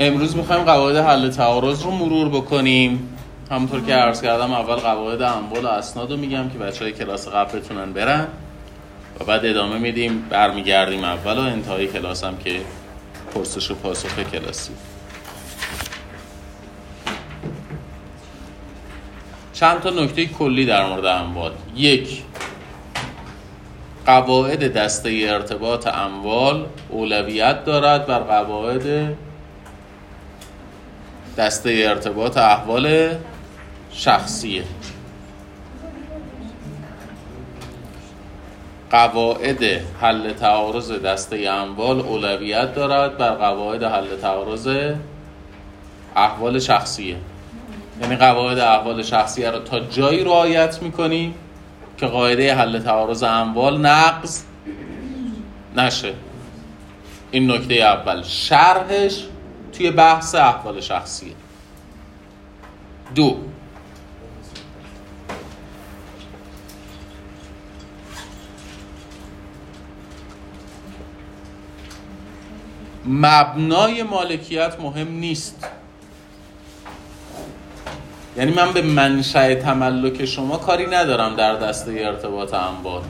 امروز می‌خوایم قواعد حل تعارض رو مرور بکنیم. همونطور که عرض کردم اول قواعد اموال و اسناد رو میگم که بچه های کلاس قبل بتونن برن و بعد ادامه میدیم برمیگردیم اول و انتهای کلاس هم که پرسش و پاسخ کلاسی. چند تا نکته کلی در مورد اموال. یک قواعد دسته ارتباط اموال اولویت دارد بر قواعد دسته ارتباط احوال شخصیه. قواعد حل تعارض دسته اموال اولویت دارد بر قواعد حل تعارض احوال شخصیه. یعنی قواعد احوال شخصیه رو تا جایی رعایت می‌کنیم که قاعده حل تعارض اموال نقض نشه. این نکته اول. شرحش توی بحث احوال شخصیه. دو. مبنای مالکیت مهم نیست. یعنی من به منشأ تملک شما کاری ندارم در دسته ارتباط اموال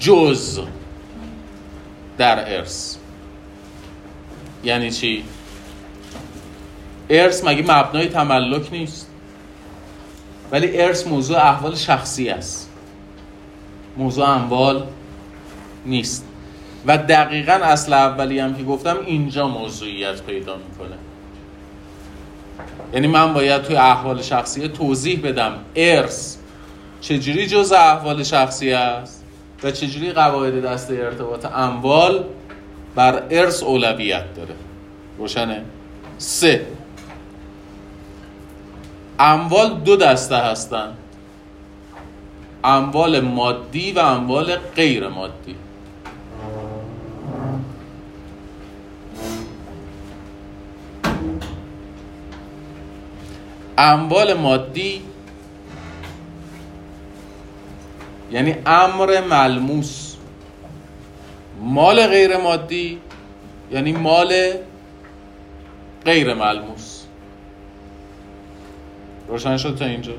جز در ارث. یعنی چی؟ ارث مگه مبنای تملک نیست؟ ولی ارث موضوع احوال شخصی است. موضوع اموال نیست. و دقیقا اصل اولی هم که گفتم اینجا موضوعیت پیدا می‌کنه. یعنی من باید توی احوال شخصی توضیح بدم ارث چجوری جز احوال شخصی است و چجوری قواعد دسته ارتباط اموال بر ارث اولویت داره. روشنه؟ سه. اموال دو دسته هستند اموال مادی و اموال غیر مادی. اموال مادی یعنی امر ملموس. مال غیر مادی یعنی مال غیر ملموس. روشن شد تا اینجا.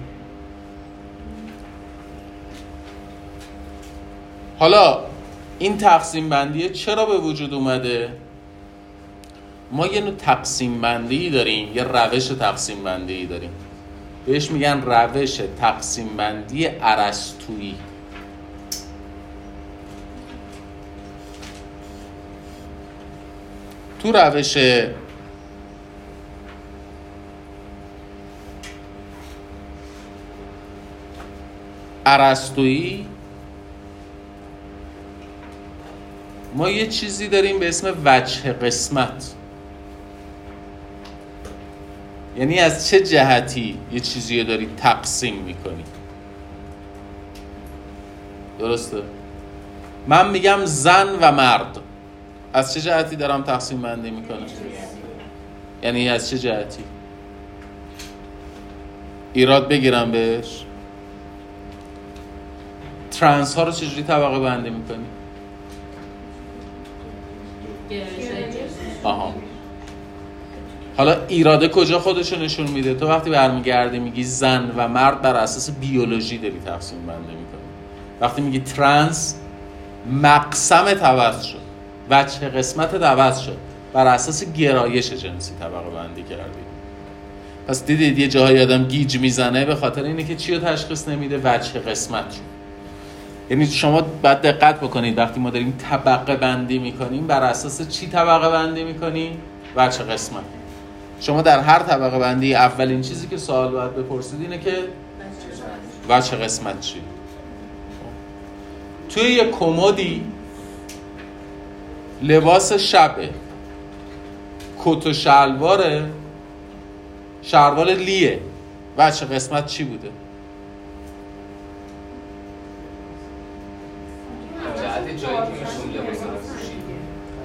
حالا این تقسیم بندیه چرا به وجود اومده؟ ما یه نوع تقسیم بندی داریم یه روش تقسیم بندی داریم. بهش میگن روش تقسیم بندی ارسطویی. تو روش ارسطویی ما یه چیزی داریم به اسم وجه قسمت. یعنی از چه جهتی یه چیزی رو داری تقسیم می‌کنی؟ درسته؟ من میگم زن و مرد. از چه جهتی دارم تقسیم بندی می‌کنم؟ یعنی از چه جهتی؟ ایراد بگیرم بهش. trans ها رو چجوری طبقه بندی می‌کنی؟ آها. حالا ایراده کجا خودشو نشون میده؟ تو وقتی برمیگردی میگی زن و مرد بر اساس بیولوژی داری تقسیم بندی می‌کنی. وقتی میگی trans مقسم شد. وجه قسمت عوض شد. بر اساس گرایش جنسی طبقه بندی کردی. پس دیدید یه جاهای آدم گیج می‌زنه به خاطر اینه که چی رو تشخیص نمیده وجه قسمت شد. یعنی شما باید دقت بکنید وقتی ما داریم طبقه بندی می‌کنیم بر اساس چی طبقه بندی می‌کنیم وجه قسمت. شما در هر طبقه بندی اولین چیزی که سوال باید بپرسید اینه که وجه قسمت چی؟ توی یه کمدی لباس شبه. کت و شلواره شلوار لیه. وجه قسمت چی بوده؟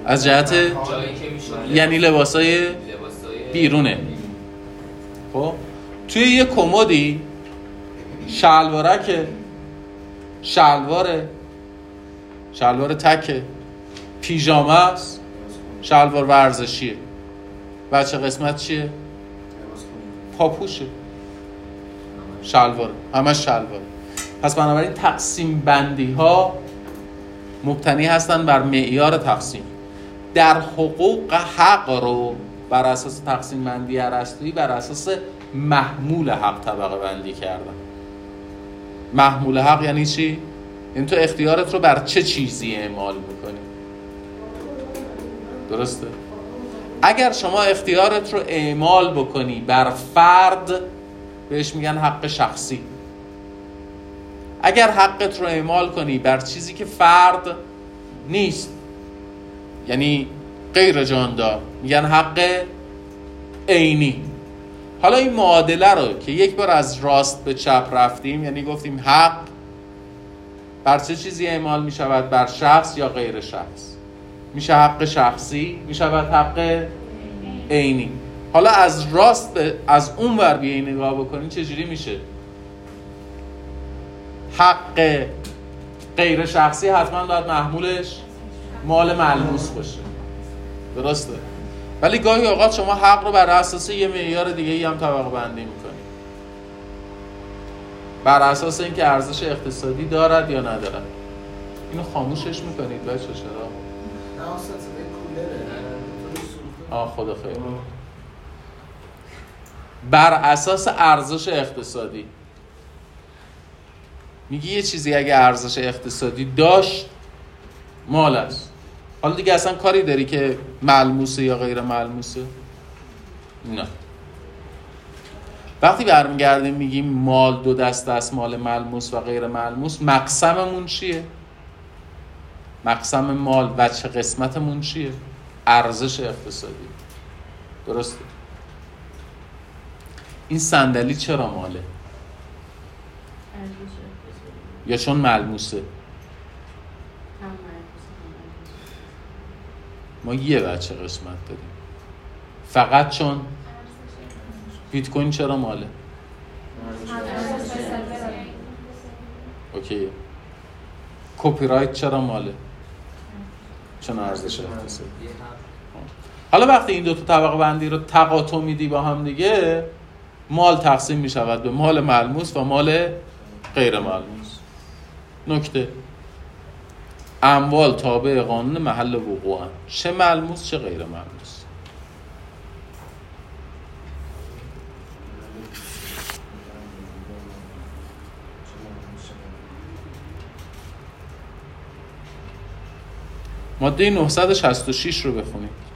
از جهت یعنی لباسای بیرونه. خب؟ توی یه کمدی شلوارک شلواره شلوار تکه پیژامه است. شلوار ورزشیه. بچه قسمت چیه؟ پاپوشه. شلوار همش شلوار پس بنابراین تقسیم بندی ها مبتنی هستن بر معیار تقسیم. در حقوق حق رو بر اساس تقسیم بندی ارسطویی بر اساس محمول حق طبقه بندی کردن. محمول حق یعنی چی؟ یعنی تو اختیارت رو بر چه چیزی اعمال می‌کنی درسته؟ اگر شما اختیارت رو اعمال بکنی بر فرد بهش میگن حق شخصی. اگر حقت رو اعمال کنی بر چیزی که فرد نیست یعنی غیر جاندار میگن حق عینی. حالا این معادله رو که یک بار از راست به چپ رفتیم یعنی گفتیم حق بر چه چیزی اعمال می شود بر شخص یا غیر شخص؟ میشه حق شخصی می شود حق عینی. حالا از راست به از اون ور بیایی نگاه بکنین چجوری میشه؟ حق غیر شخصی حتما باید محمولش مال ملموس باشه. درسته؟ ولی گاهی اوقات شما حق رو بر اساس یه معیار دیگه ای هم طبقه بندی می‌کنید بر اساس اینکه ارزش اقتصادی دارد یا ندارد. اینو خاموشش می‌کنید بچه چرا؟ آه خدا خیر. بر اساس ارزش اقتصادی. میگی یه چیزی اگه ارزش اقتصادی داشت مال است. حالا دیگه اصلا کاری داری که ملموسه یا غیر ملموسه؟ نه. وقتی برمیگردیم میگیم مال دو دست است مال ملموس و غیر ملموس مقسممون چیه؟ مقسم مال وچه قسمتمون چیه؟ ارزش اقتصادی. درسته. این صندلی چرا ماله؟ یا چون ملموسه؟ ما یه بچه قسمت داریم فقط چون؟ بیت کوین چرا ماله؟ اوکی. کپی رایت چرا ماله؟ چون ارزش اقتصادی حالا وقتی این دو تا طبقه بندی رو تقاطع میدی با هم دیگه مال تقسیم می شود به مال ملموس و مال غیر ملموس. نکته. اموال تابع قانون محل وقوع هم. چه ملموس چه غیر ملموس. ماده 966 رو بخونید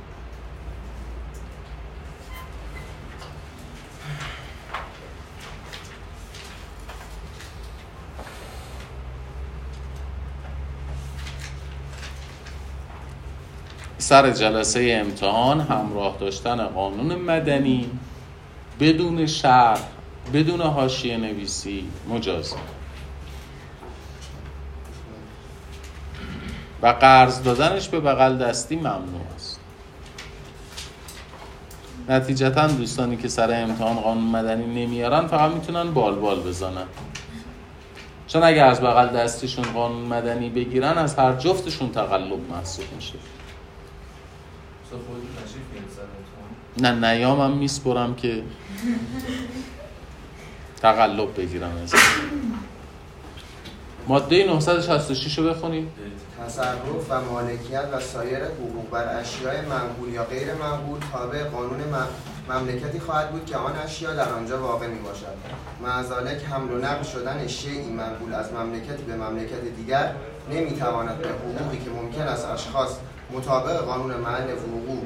سر جلسه امتحان همراه داشتن قانون مدنی بدون شرح بدون حاشیه نویسی مجاز. و قرض دادنش به بغل دستی ممنوع است. نتیجتا دوستانی که سر امتحان قانون مدنی نمیارن فقط می‌تونن بال بال بزنن. چون اگر از بغل دستیشون قانون مدنی بگیرن از هر جفتشون تقلب محسوب میشه. نه نیامم میسپرم که تقلب بگیرم از ماده 966 رو بخونید تصرف و مالکیت و سایر حقوق بر اشیاء منقول یا غیر منقول تابع قانون مملکتی خواهد بود که آن اشیا در آنجا واقع می باشد معذالک حمل و نقل شدن شیعی منقول از مملکتی به مملکت دیگر نمی تواند به حقوقی که ممکن است اشخاص مطابق قانون محل وقوع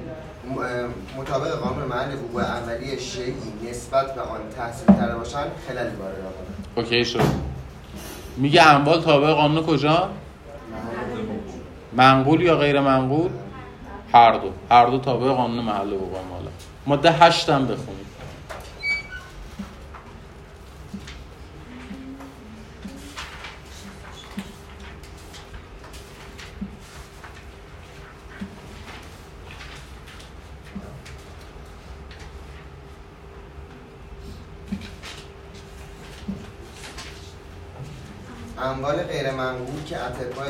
مطابق قانون محل وقوع عملی شیعی نسبت به آن تحصیل کرده باشند خلالی وارد آورد اوکی شد میگه اموال تابع قانون کجا؟ منقول یا غیر منقول؟ هر دو. هر دو تابع قانون محل وقوع ماله ماده هشت هم بخونید. اموال غیر منقول که اتباع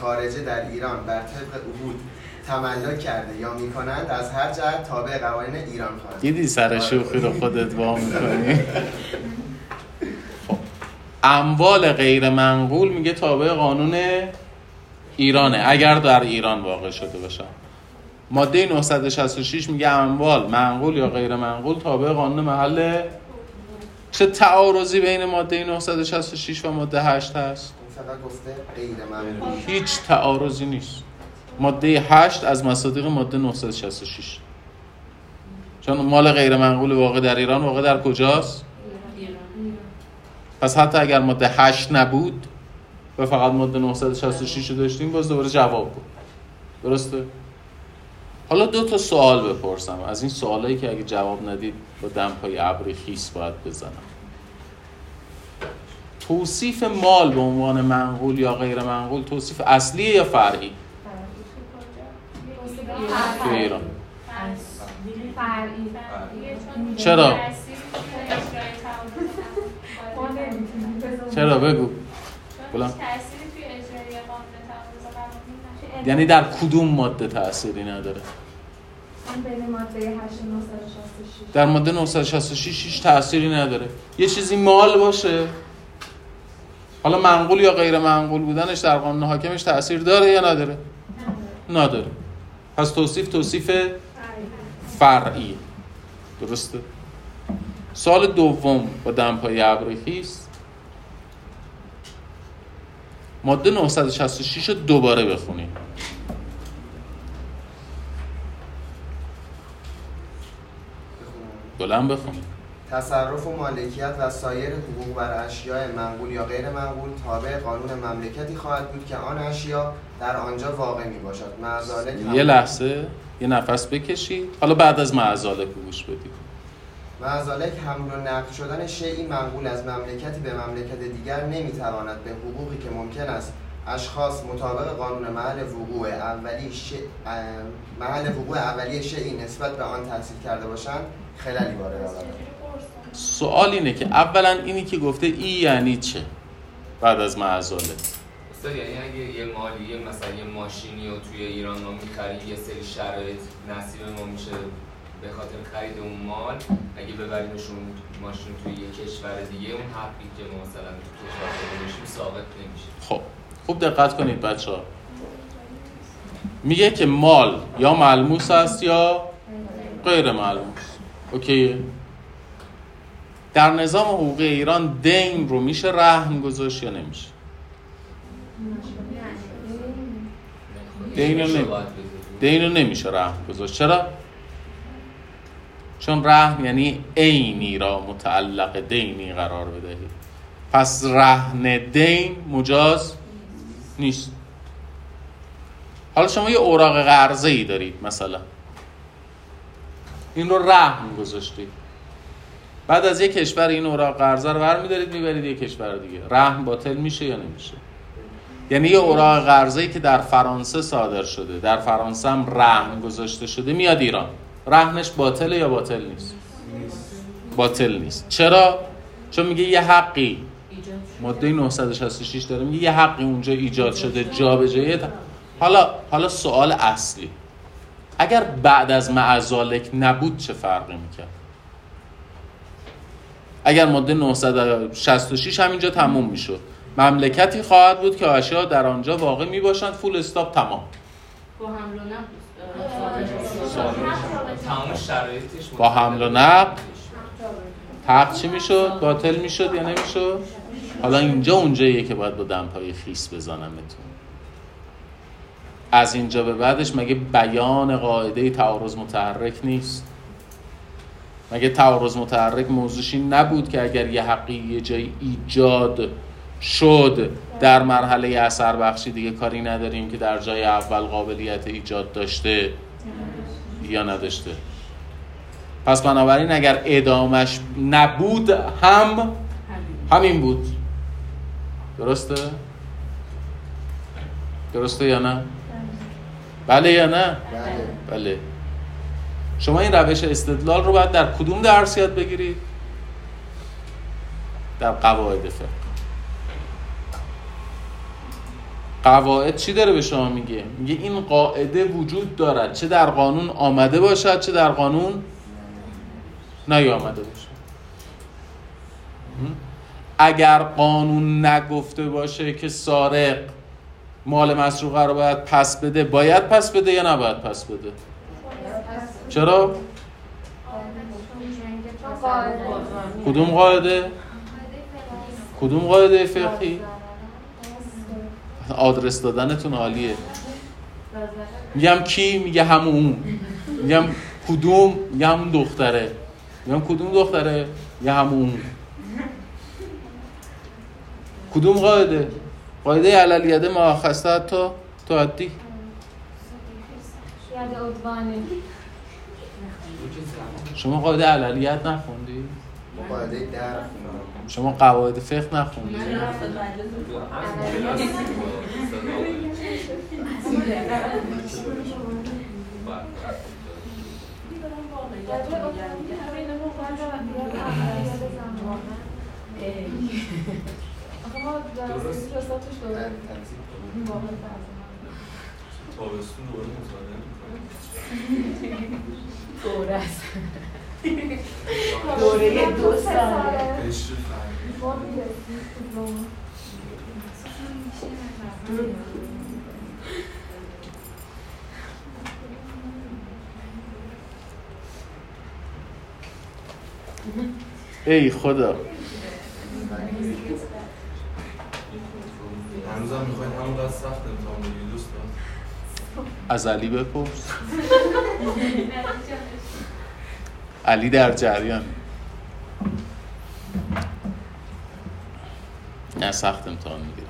خارجه در ایران بر طبق عهود تملک کرده یا می‌کنند از هر جهت تابع قوانین ایران خواهند دیدی سر شوخی رو خودت وا می‌کنی؟ خب. اموال غیر منقول میگه تابع قانون ایرانه اگر در ایران واقع شده باشن ماده 966 میگه اموال منقول یا غیر منقول تابع قانون محل چه تعارضی بین ماده 966 و ماده 8 هست؟ هیچ تعارضی نیست. ماده 8 از مصادیق ماده 966 چون مال غیر منقول واقع در ایران واقع در کجاست؟ پس حتی اگر ماده 8 نبود و فقط ماده 966 رو داشتیم باز دوباره جواب بود. درسته؟ حالا دو تا سوال بپرسم. از این سوالایی که اگه جواب ندید با دمپای ابری خیس باید بزنم. توصیف مال به عنوان منقول یا غیر منقول توصیف اصلیه یا فرعی؟ چرا؟ چرا؟ بگو. یعنی در کدوم ماده تأثیری نداره؟ در ماده 966 هیچ تأثیری نداره. یه چیزی مال باشه. حالا منقول یا غیر منقول بودنش در قانون حاکمش تأثیر داره یا نداره؟ نداره. پس توصیف توصیف فرعی. درسته؟ سال دوم با دمپای ابرخیست ماده 966 رو دوباره بخونیم. بلند بخونیم. تصرف و مالکیت و سایر حقوق بر اشیاء منقول یا غیر منقول تابع قانون مملکتی خواهد بود که آن اشیا در آنجا واقع می باشد معذالک یه لحظه یه نفس بکشید. حالا بعد از معذالک گوش بدید. معذالک حمل و نقل شدن شیعی منقول از مملکتی به مملکت دیگر نمی‌تواند به حقوقی که ممکن است اشخاص مطابق قانون محل وقوع اولی ش... محل وقوع اولی شیعی نسبت به آن تحصیل کرده باشند خلالی وارد آورد. سوال اینه که اولا اینی که گفته ای یعنی چه بعد از معذاله استاد یعنی اگه یه مالیه مثلا یه ماشینی رو توی ایران ما می‌خریم یه سری شرایط نصیب ما میشه به خاطر خرید اون مال اگه ببریمشون ماشین توی یه کشور دیگه اون حقی که ما مثلا تو کشور داشتیم ثابت نمیشه. خب خوب دقت کنید بچه ها میگه که مال یا ملموس است یا غیر ملموس. اوکیه؟ در نظام حقوقی ایران دین رو میشه رهن گذاشت یا نمیشه؟ دین رو نمی-. دین رو نمیشه رهن گذاشت. چرا؟ چون رهن یعنی عینی را متعلق دینی قرار بدهی. پس رهن دین مجاز نیست. حالا شما یه اوراق قرضه ای دارید مثلا. این رو رهن گذاشتید بعد از یه کشور این اوراق قرضه رو برمیدارید می‌برید یه کشور دیگه. رهن باطل میشه یا نمیشه؟ یعنی یه اوراق قرضه ای که در فرانسه صادر شده در فرانسه هم رهن گذاشته شده میاد ایران. رهنش باطله یا باطل نیست؟ باطل نیست. چرا؟ چون میگه یه حقی. ماده 966 داره میگه یه حقی اونجا ایجاد شده جابجایی حالا حالا سوال اصلی. اگر بعد از معزالک نبود چه فرقی می‌کرد؟ اگر ماده 966 همینجا تموم می‌شد. مملکتی خواهد بود که اشیا در آنجا واقع می‌باشند. فول استاپ تمام. با حمل و نقل. حق چی می‌شد؟ باطل می‌شد یا نمی‌شد؟ حالا اینجا اونجاییه که باید با دمپای خیس بزنمتون. از اینجا به بعدش مگه بیان قاعده تعارض متحرک نیست؟ مگه تعارض متحرک موضوعش این نبود که اگر یه حقی یه جایی ایجاد شد در مرحله اثر بخشی دیگه کاری نداریم که در جای اول قابلیت ایجاد داشته یا نداشته پس بنابراین اگر ادامش نبود هم همین بود درسته؟ درسته یا نه؟ بله یا نه؟ بله بله شما این روش استدلال رو باید در کدوم درس یاد بگیرید؟ در قواعد فقه. قواعد چی داره به شما میگه؟ میگه این قاعده وجود دارد. چه در قانون آمده باشد چه در قانون نیامده باشد. اگر قانون نگفته باشه که سارق مال مسروقه رو باید پس بده باید پس بده یا نباید پس بده؟ چرا؟ کدوم قاعده؟ کدوم قاعده فقهی؟ آدرس دادنتون عالیه. میگم کی؟ میگه همون. میگم کدوم؟ میگه همون دختره. میگم کدوم دختره؟ میگه همون. کدوم قاعده؟ قاعده علل ما خسته تا تو عدی. شما قاعده عللیت نخوندی؟ قاعده در شما قواعد فقه نخوندی؟ تابستون دوباره مطالعه دوره است دوره دو ساله. قشر فرهنگی. ای خدا. سخت امتحان از علی بپرس. علی در جریان. نه سخت امتحان می‌گیرم.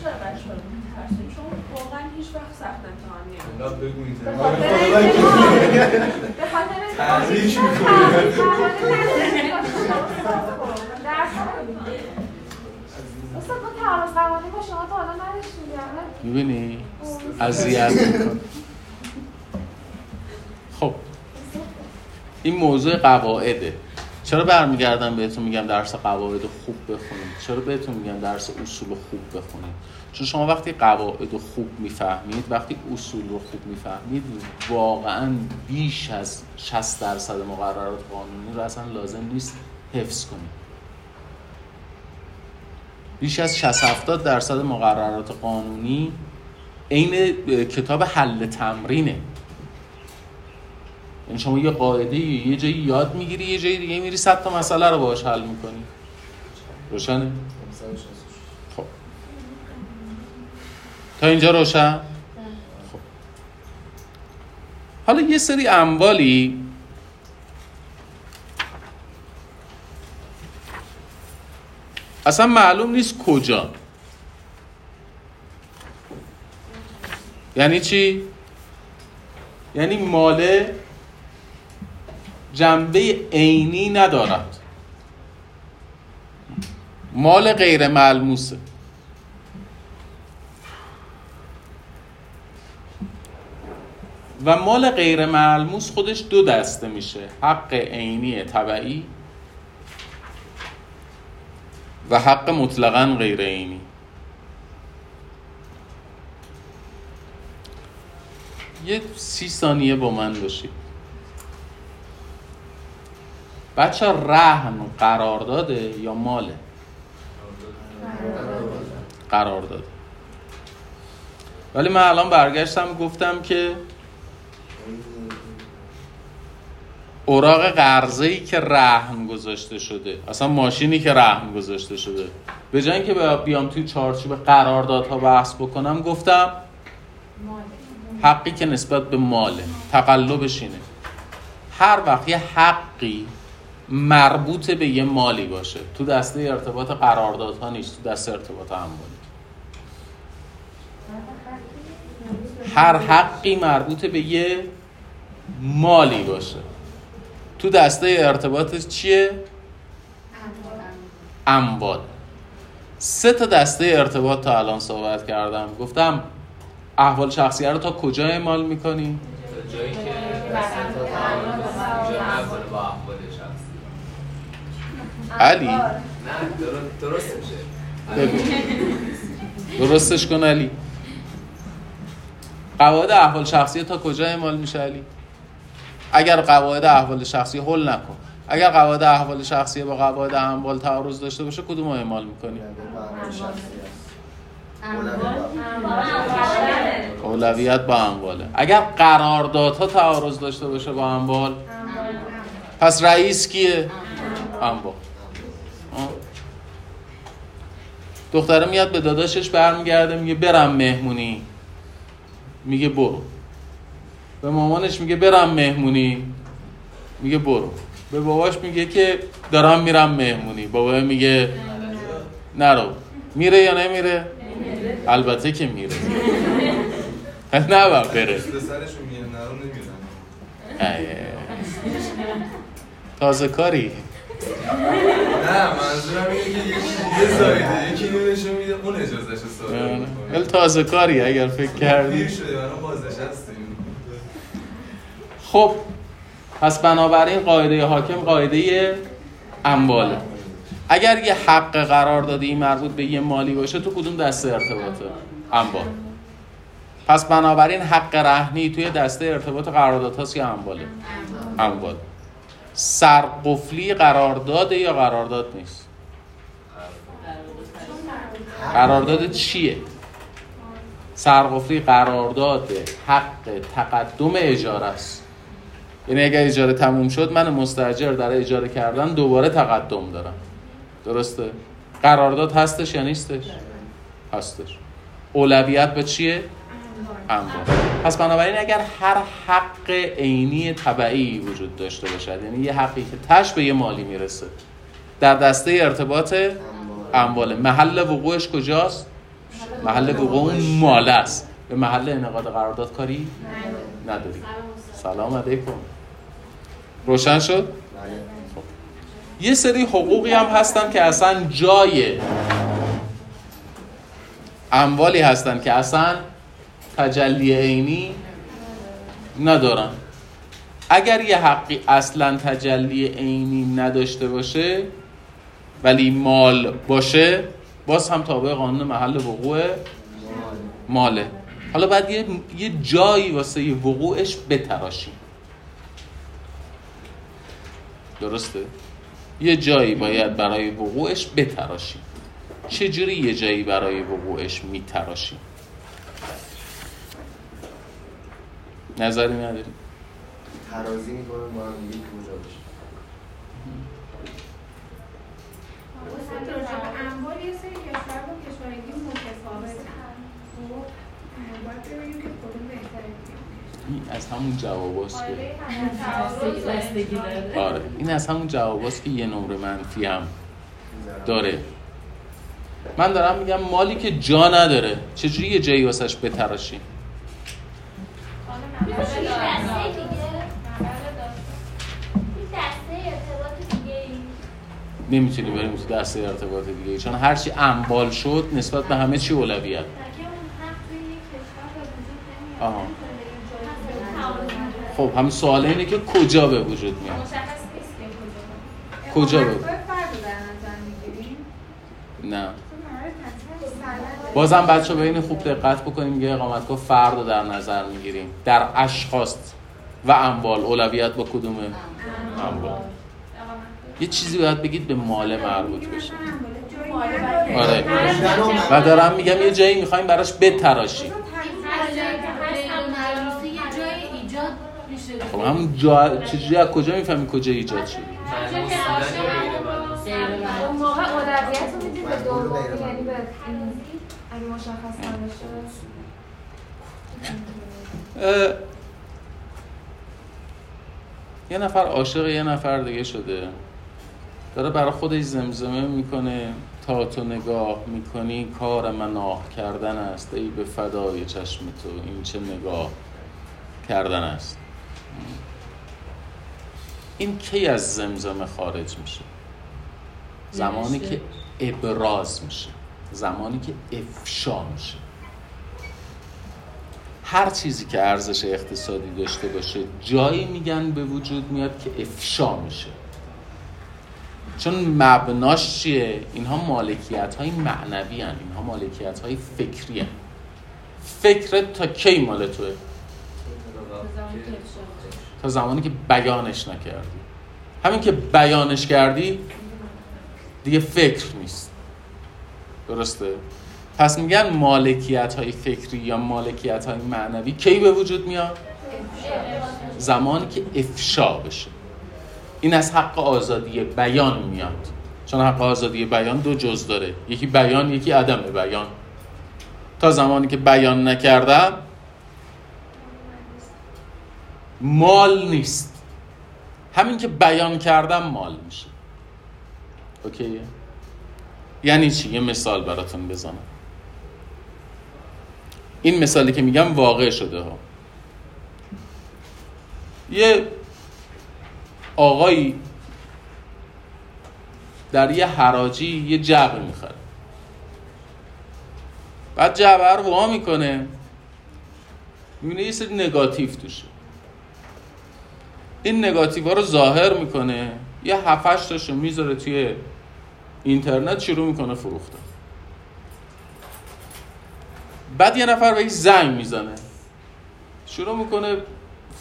چرا؟ بچه ها میترسیم چون واقعا هیچ وقت سخت امتحان به خاطر تحریک استاد ما تعارض قوانین با شما تا حالا نداشتیم یعنی. می‌بینی؟ اذیت می‌کنه خب این موضوع قواعده. چرا برمیگردم بهتون میگم درس قواعد خوب بخونید چرا بهتون میگم درس اصول خوب بخونید چون شما وقتی قواعد خوب می‌فهمید وقتی اصول رو خوب می‌فهمید واقعا بیش از 60 درصد مقررات قانونی رو اصلا لازم نیست حفظ کنید بیش از 60 70 درصد مقررات قانونی عین کتاب حل تمرینه. یعنی شما یه قاعده یه جایی یاد می‌گیری یه جایی دیگه میری صد تا مسئله رو باهاش حل می‌کنی. روشنه؟ خب. تا اینجا روشن؟ خب. حالا یه سری اموالی اصلا معلوم نیست کجا. یعنی چی؟ یعنی ماله جنبه عینی ندارد. مال غیر ملموسه. و مال غیر ملموس خودش دو دسته میشه. حق عینی طبعی و حق مطلقا غیر عینی. یه سی ثانیه با من باشید. بچه رهن قرارداده یا ماله قرارداده ولی من الان برگشتم گفتم که اوراق قرضه ای که رهن گذاشته شده اصلا ماشینی که رهن گذاشته شده. به جای اینکه بیام توی چارچوب قراردادها بحث بکنم گفتم حقی که نسبت به ماله تقلبش اینه. هر وقت یه حقی مربوط به یه مالی باشه. تو دسته ارتباط قراردادها نیست تو دسته ارتباط اموالی هر حقی مربوط به یه مالی باشه. تو دسته ارتباط چیه؟ اموال. سه تا دسته ارتباط تا الان صحبت کردم. گفتم احوال شخصیه رو تا کجا اعمال می‌کنی؟ تا جایی که اینجا اول با احوال شخصی علی؟ نه درست, میشه درستش کن علی. قواعد احوال شخصی تا کجا اعمال میشه علی؟ اگر قواعد احوال شخصی حل نکن. اگر قواعد احوال شخصی با قواعد اموال تعارض داشته باشه کدوم رو اعمال می‌کنی؟ اولویت با امواله. اگر قراردادها تعارض داشته باشه با اموال پس رئیس کیه؟ اموال آه. دختره میاد به داداشش برمیگرده میگه برم مهمونی. میگه برو. به مامانش میگه برم مهمونی. میگه برو. به باباش میگه که دارم میرم مهمونی. بابا میگه نرو. میره یا نمیره؟ البته که میره. نه با بره. تازه کاری. نه منظورم اینه که یکی یه زایده یکی اینو نشون میده اون اجازهش صادر ولی می‌کنه. تازه کاری اگر فکر دیر کردی. شده برای بازنشستیم خب پس بنابراین قاعده حاکم قاعده امواله. اگر یه حق قرار داده مربوط به یه مالی باشه تو کدوم دسته ارتباطه اموال؟ پس بنابراین حق رهنی توی دسته ارتباط قرارداد هاست یا امواله؟ اموال. سرقفلی قرارداده یا قرارداد نیست؟ قرارداد چیه؟ سرقفلی قرارداد حق تقدم اجاره است. یعنی اگر اجاره تموم شد من مستاجر در اجاره کردن دوباره تقدم دارم. درسته؟ قرارداد هستش یا نیستش؟ هستش. اولویت به چیه؟ اموال پس بنابراین اگر هر حق عینی طبعی وجود داشته باشد یعنی یه حقی که تش به یه مالی می‌رسه در دسته ارتباط امواله محل وقوعش کجاست؟ محل وقوع اون مال است. به محل انعقاد قرارداد کاری نداری. سلام علیکم. روشن شد. یه سری حقوقی هم هستن که اصلا جای اموالی هستن که اصلا تجلی عینی ندارن. اگر یه حقی اصلا تجلی عینی نداشته باشه ولی مال باشه باز هم تابع قانون محل وقوع ماله. حالا بعد یه, یه جایی واسه یه وقوعش بتراشیم. درسته؟ یه جایی باید برای وقوعش بتراشیم. چجوری یه جایی برای وقوعش میتراشیم؟ نظری نداری؟ ترازی می‌کنن با هم دیگه کجا بشه مثلا راجع به اموال یه سری کشور با کشورگی متفاوته باید ببینیم که کدوم بهتره این از همون جواباست که. آره این از همون جواباست که یه نمره منفی هم داره. من دارم میگم مالی که جا نداره چجوری یه جایی واسش بتراشیم؟ نمی‌تونی بریم تو دسته ارتباط دیگه. چون هرچی انبال شد نسبت به همه چی اولویت. به آها. به خب هم سوال اینه که کجا به وجود میاد؟ مشخص نیست که کجا کجا اقامتگاه بود؟ فرد رو در نظر می‌گیریم نه. بازم بچه به این خوب دقت بکنیم یه اقامتگاه فرد رو در نظر می‌گیریم. در اشخاص و اموال اولویت با کدومه؟ اموال یه چیزی باید بگید به مال مربوط بشه. آره. و دارم میگم یه جایی می‌خوایم براش بتراشیم. هم خب همون جا چجوری از کجا می‌فهمی کجا ایجاد شد اون موقع اولویت رو می‌دید به دوم یعنی به ممنوع. اگه مشخص نباشه یه نفر عاشق یه نفر دیگه شده. داره برای خودش زمزمه می‌کنه تا تو نگاه می‌کنی کار من آه کردن است. ای به فدای چشم تو این چه نگاه کردن است. این کی از زمزمه خارج میشه؟ زمانی که ابراز میشه. زمانی که افشا میشه. هر چیزی که ارزش اقتصادی داشته باشه جایی میگن به وجود میاد که افشا میشه. چون مبناش چیه؟ اینها مالکیت های معنوی هن. اینها مالکیت های فکری هن. فکرت تا کی مال توه؟ تا زمانی که بیانش نکردی. همین که بیانش کردی دیگه فکر نیست. درسته؟ پس میگن مالکیت های فکری یا مالکیت های معنوی کی به وجود میاد؟ زمانی که افشا بشه. این از حق آزادی بیان میاد. چون حق آزادی بیان دو جز داره. یکی بیان یکی عدم بیان. تا زمانی که بیان نکردم مال نیست. همین که بیان کردم مال میشه. اوکیه یعنی چی؟ یه مثال براتون بزنم. این مثالی که میگم واقع شده ها. یه آقایی در یه حراجی یه جعبه می‌خره. بعد جعبه رو وا می‌کنه. می‌بینه یه سری نگاتیو توشه. این نگاتیو رو ظاهر می‌کنه. یه هفتش تاشو می‌ذاره توی اینترنت شروع می‌کنه فروختن. بعد یه نفر بهش زنگ می‌زنه. شروع می‌کنه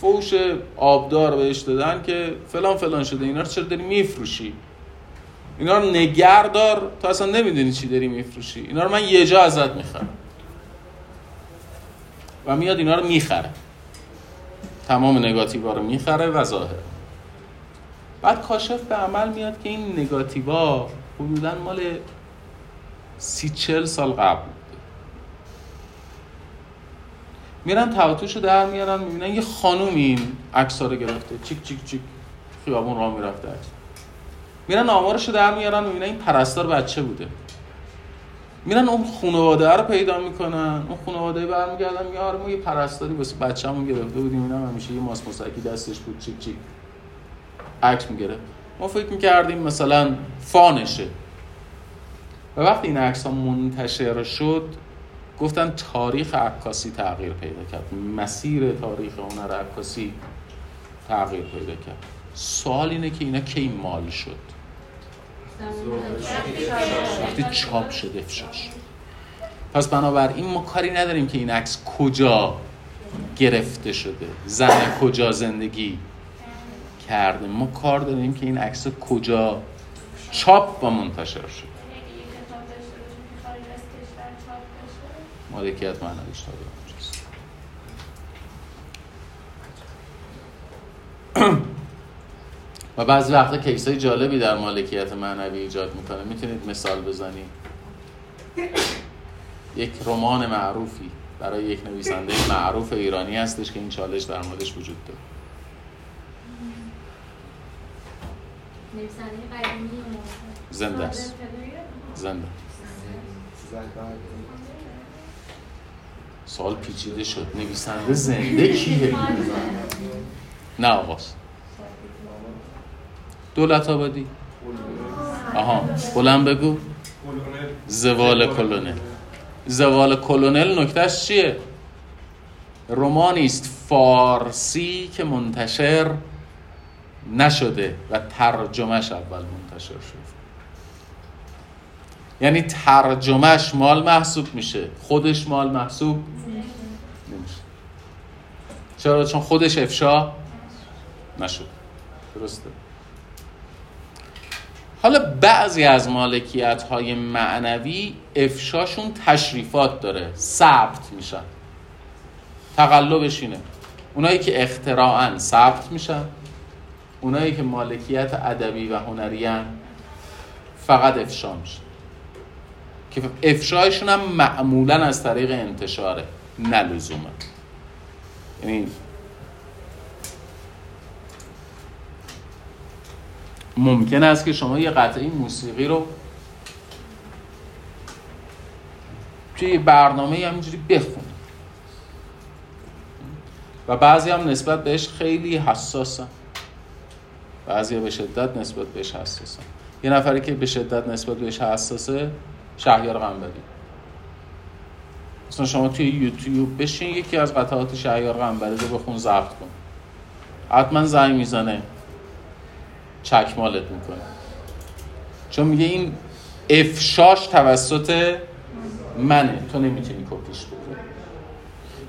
فوش آبدار بهش دادن که فلان فلان شده اینا رو چرا داری میفروشی؟ اینا رو نگردار تو اصلا نمی‌دونی چی داری میفروشی. اینا رو من یه جا ازت می‌خرم. و میاد اینا رو می‌خره. تمام نگاتیوا رو می‌خره و ظاهر. بعد کاشف به عمل میاد که این نگاتیوا حدودا مال سی چل سال قبل میرن تواتوشو در میارن می‌بینن یه خانوم این عکس‌ها رو گرفته. چیک چیک چیک. خیابون راه می‌رفته عکس. میرن آمارشو در میارن می‌بینن این پرستار بچه بوده. میرن اون خانواده رو پیدا می‌کنن. اون خانواده برمیگردن میگه آره ما یه پرستاری واسه بچه‌مون گرفته بودیم. اینا همیشه یه ماس مسکی دستش بود. چیک چیک. عکس می‌گیره ما فکر می‌کردیم مثلا فانشه. و وقتی این عکس ها منتشر شد گفتن تاریخ عکاسی تغییر پیدا کرد. مسیر تاریخ هنر عکاسی تغییر پیدا کرد. سوال اینه که اینا کی مال شد؟ وقتی چاپ شد افشاش پس بنابراین ما کاری نداریم که این عکس کجا گرفته شده زن کجا زندگی کرده. ما کار داریم که این عکس کجا چاپ و منتشر شد مالکیت معنویش تا اونجاست و بعضی وقتا کیس های جالبی در مالکیت معنوی ایجاد می‌کنه. می‌تونید مثال بزنید. یک رمان معروفی برای یک نویسنده معروف ایرانی هستش که این چالش در موردش وجود داره. زنده است. زنده. سوال پیچیده شد. نویسنده زنده کیه؟ نه آقاست. دولت آبادی. آها. بلند بگو. زوال کلونل. زوال کلونل نکتهش چیه؟ رومانی است. فارسی که منتشر نشده و ترجمهش اول منتشر شد. یعنی ترجمهش مال محسوب میشه. خودش مال محسوب نمیشه. چرا؟ چون خودش افشا نشد. درسته. حالا بعضی از مالکیت های معنوی افشاشون تشریفات داره. ثبت میشن. تقلبش اینه. اونایی که اختراعا ثبت میشن اونایی که مالکیت ادبی و هنری فقط افشا میشن. که افشایشون هم معمولا از طریق انتشاره نه لزوما. یعنی ممکن است که شما یه قطعه موسیقی رو توی برنامه همینجوری بخونید. و بعضی هم نسبت بهش خیلی حساسن. بعضی به شدت نسبت بهش حساسن. یه نفری که به شدت نسبت بهش حساسه شهریار قنبری مثلا شما توی یوتیوب بشین یکی از قطعات شهریار قنبری رو بخون ضبط کن. حتما زنگ می‌زنه. چکمالت می‌کنه. چون میگه این افشاش توسط منه. تو نمی‌تونی کپیش بکنی.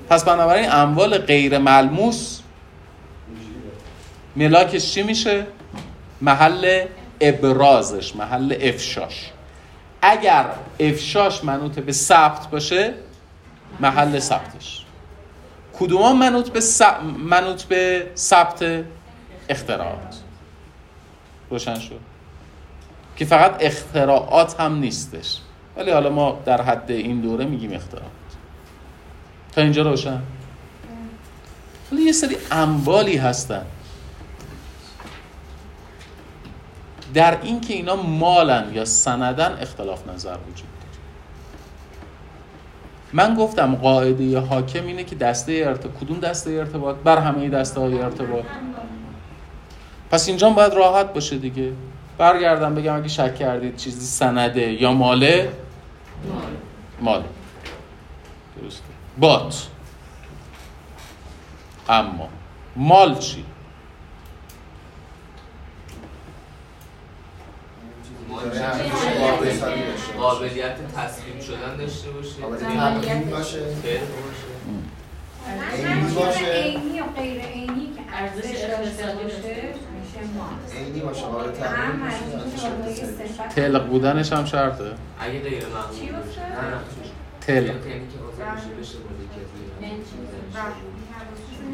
پس بنابراین اموال غیر ملموس ملاکش چی میشه؟ محل ابرازش محل افشاش. اگر افشاش منوط به ثبت باشه محل ثبتش کدوم منوط به منوط به ثبت اختراعات؟ روشن شد. که فقط اختراعات هم نیستش. ولی حالا ما در حد این دوره میگیم اختراعات. تا اینجا روشن؟ ولی یه سری اموالی هستن. در این که اینا مالن یا سندن اختلاف نظر وجود داره. من گفتم قاعده حاکم اینه که دسته ارتباط کدوم دسته ارتباط؟ بر همه دسته های ارتباط. پس اینجا باید راحت باشه دیگه. برگردم بگم اگه شک کردید چیزی سنده یا ماله؟ مال. درسته. بات. اما. مال چی داره ارزش قابل حسابی داشته باشه. قابلیت تسلیم شدن داشته باشه قابلیت باشه عینی باشه عینی و غیر عینی که ارزش داشته اقتصادی باشه داشته عینی تلق بودنش هم شرطه اگه غیر باشه تلق یعنی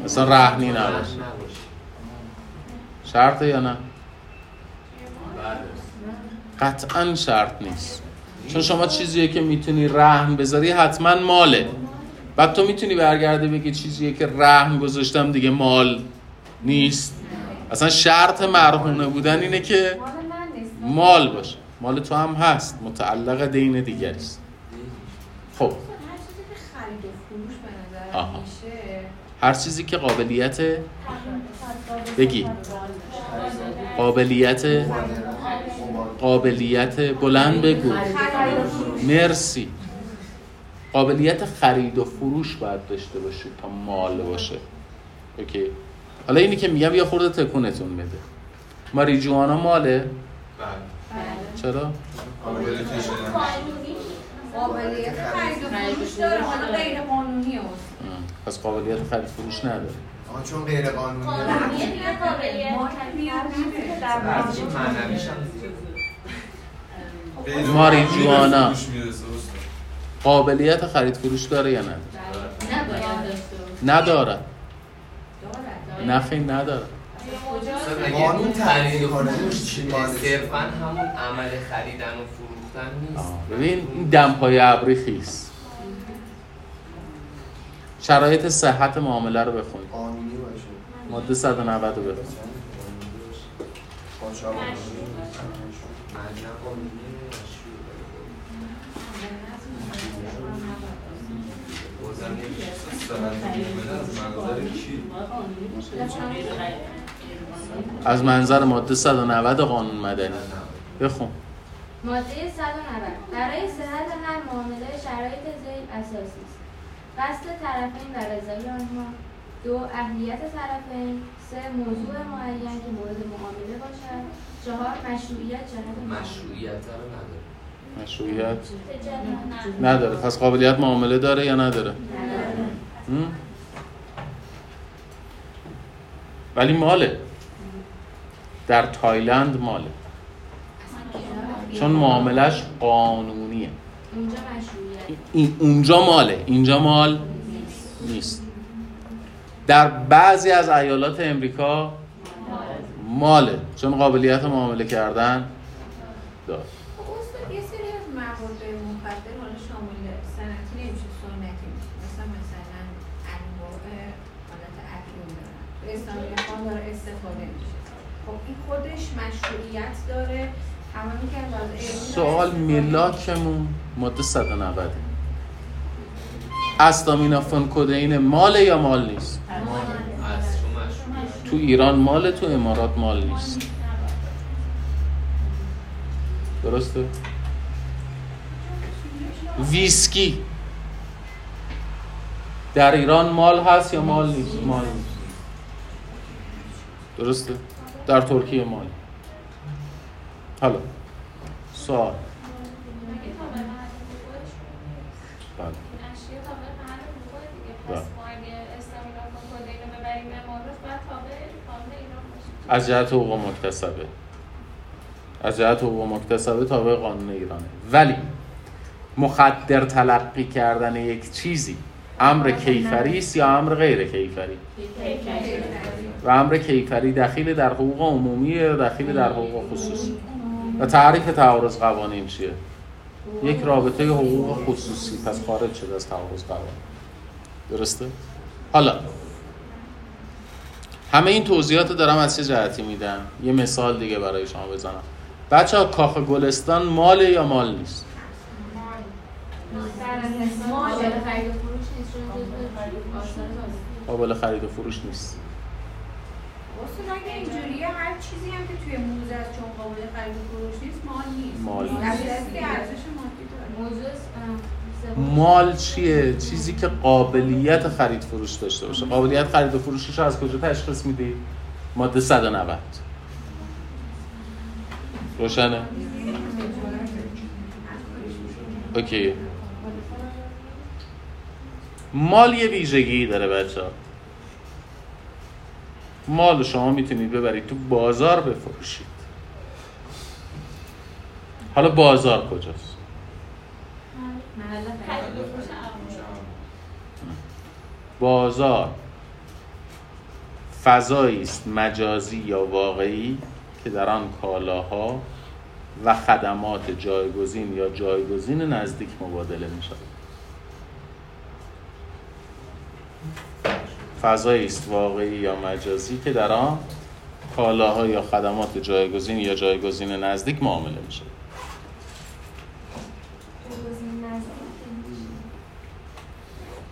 مثلا رهنی نباشه. نباشه. شرطه یا نه؟ بله. قطعا شرط نیست. چون شما چیزیه که می‌تونی رهن بذاری حتما ماله. بعد تو می‌تونی برگرده بگی چیزیه که رهن گذاشتم دیگه مال نیست. اصلا شرط مرهونه بودن اینه که مال باشه. مال تو هم هست. متعلق دین دیگری است. خب. آها. هر چیزی که قابلیت بگی. قابلیت قابلیت بلند بگو. مرسی. قابلیت خرید و فروش باید داشته باشه تا مال باشه. اوکی. حالا اینی که میگم یه خورده تکونتون بده. ماریجوانا ماله؟ بله. چرا؟ قابلیت خرید و فروش. داره. حالا غیر قانونی. پس قابلیت خرید فروش نداره. چون غیر دیگه قابلیت ارزش معنویش هم زیاده. ماریجوانا. فروش می‌رسه استاد. قابلیت خرید فروش داره یا نداره. نداره نه خیلی نداره اصلا اگه قانون تعریف کنه. فروش؟ مالش. صرفا همون عمل خریدن و فروختن نیست ببین این دمپای ابری خیس شرایط صحت معامله رو بخونید قانونی باشه ماده 190 رو بخونید از منظر ماده 190 قانون مدنی. بخون. ماده 190 برای صحت هر معامله شرایط ذیل اساسی است. قصد طرفین و رضای آنها دو اهلیت طرفین سه موضوع معین که مورد معامله باشد. چهار مشروعیت جهت مشروعیت رو نداره؟ مشروعیت نداره. پس قابلیت معامله داره یا نداره؟ هم؟ ولی ماله. در تایلند ماله. چون معاملش قانونیه. اونجا مشروعیت. این اونجا ماله. اینجا مال نیست. در بعضی از ایالات امریکا ماله چون قابلیت معامله کردن داره. خودش مشروعیت داره. سوال ملاکمون ماده 190 استامینافون کدین ماله یا مال نیست؟ تو ایران مال تو امارات مال نیست. درسته؟ ویسکی. در ایران مال هست یا مال نیست؟ مال نیست. درسته؟ در ترکیه مال. حالا سوال مگه تابع محل وقوعش بله این اشیا تابع محل وقوع دیگه بله. پس ما اگه اسلامی را کد اینو ببریم امارات باید تابع کامل ایران باشه از جهت حقوق مکتسبه. از جهت حقوق مکتسبه تابع قانون ایرانه. ولی مخدر تلقی کردن یک چیزی امر کیفری است یا امر غیر کیفری؟ و امر کیفری دخیل در حقوق عمومی یا دخیل در حقوق خصوصی؟ و تعریف تعارض قوانین چیه؟ یک رابطه حقوق خصوصی. پس خارج شده از تعارض قوانین. درسته؟ حالا همه این توضیحات رو دارم از چه جهتی میدم یه مثال دیگه برای شما بزنم بچه ها کاخ گلستان ماله یا مال نیست قابل خرید و فروش نیست چون جزء آثار تاریخی. قابل خرید و فروش نیست اصلا اگه اینجوریه هر چیزی هم که توی موزه است چون قابل خرید و فروش نیست مال نیست مال نیست. از ارزش مادی داره سوم. مال چیه؟ چیزی که قابلیت خرید فروش داشته باشه. قابلیت خرید و فروشش رو از کجا تشخیص میدی؟ ماده 190 روشنه؟ اوکی. مال یه ویژگی داره بچه مال شما می‌تونید ببرید تو بازار بفروشید. حالا بازار کجاست؟ بازار. فضایی است مجازی یا واقعی که در آن کالاها و خدمات جایگزین یا جایگزین نزدیک مبادله می شود. فضایی است واقعی یا مجازی که در آن کالاها یا خدمات جایگزین یا جایگزین نزدیک معامله می شود.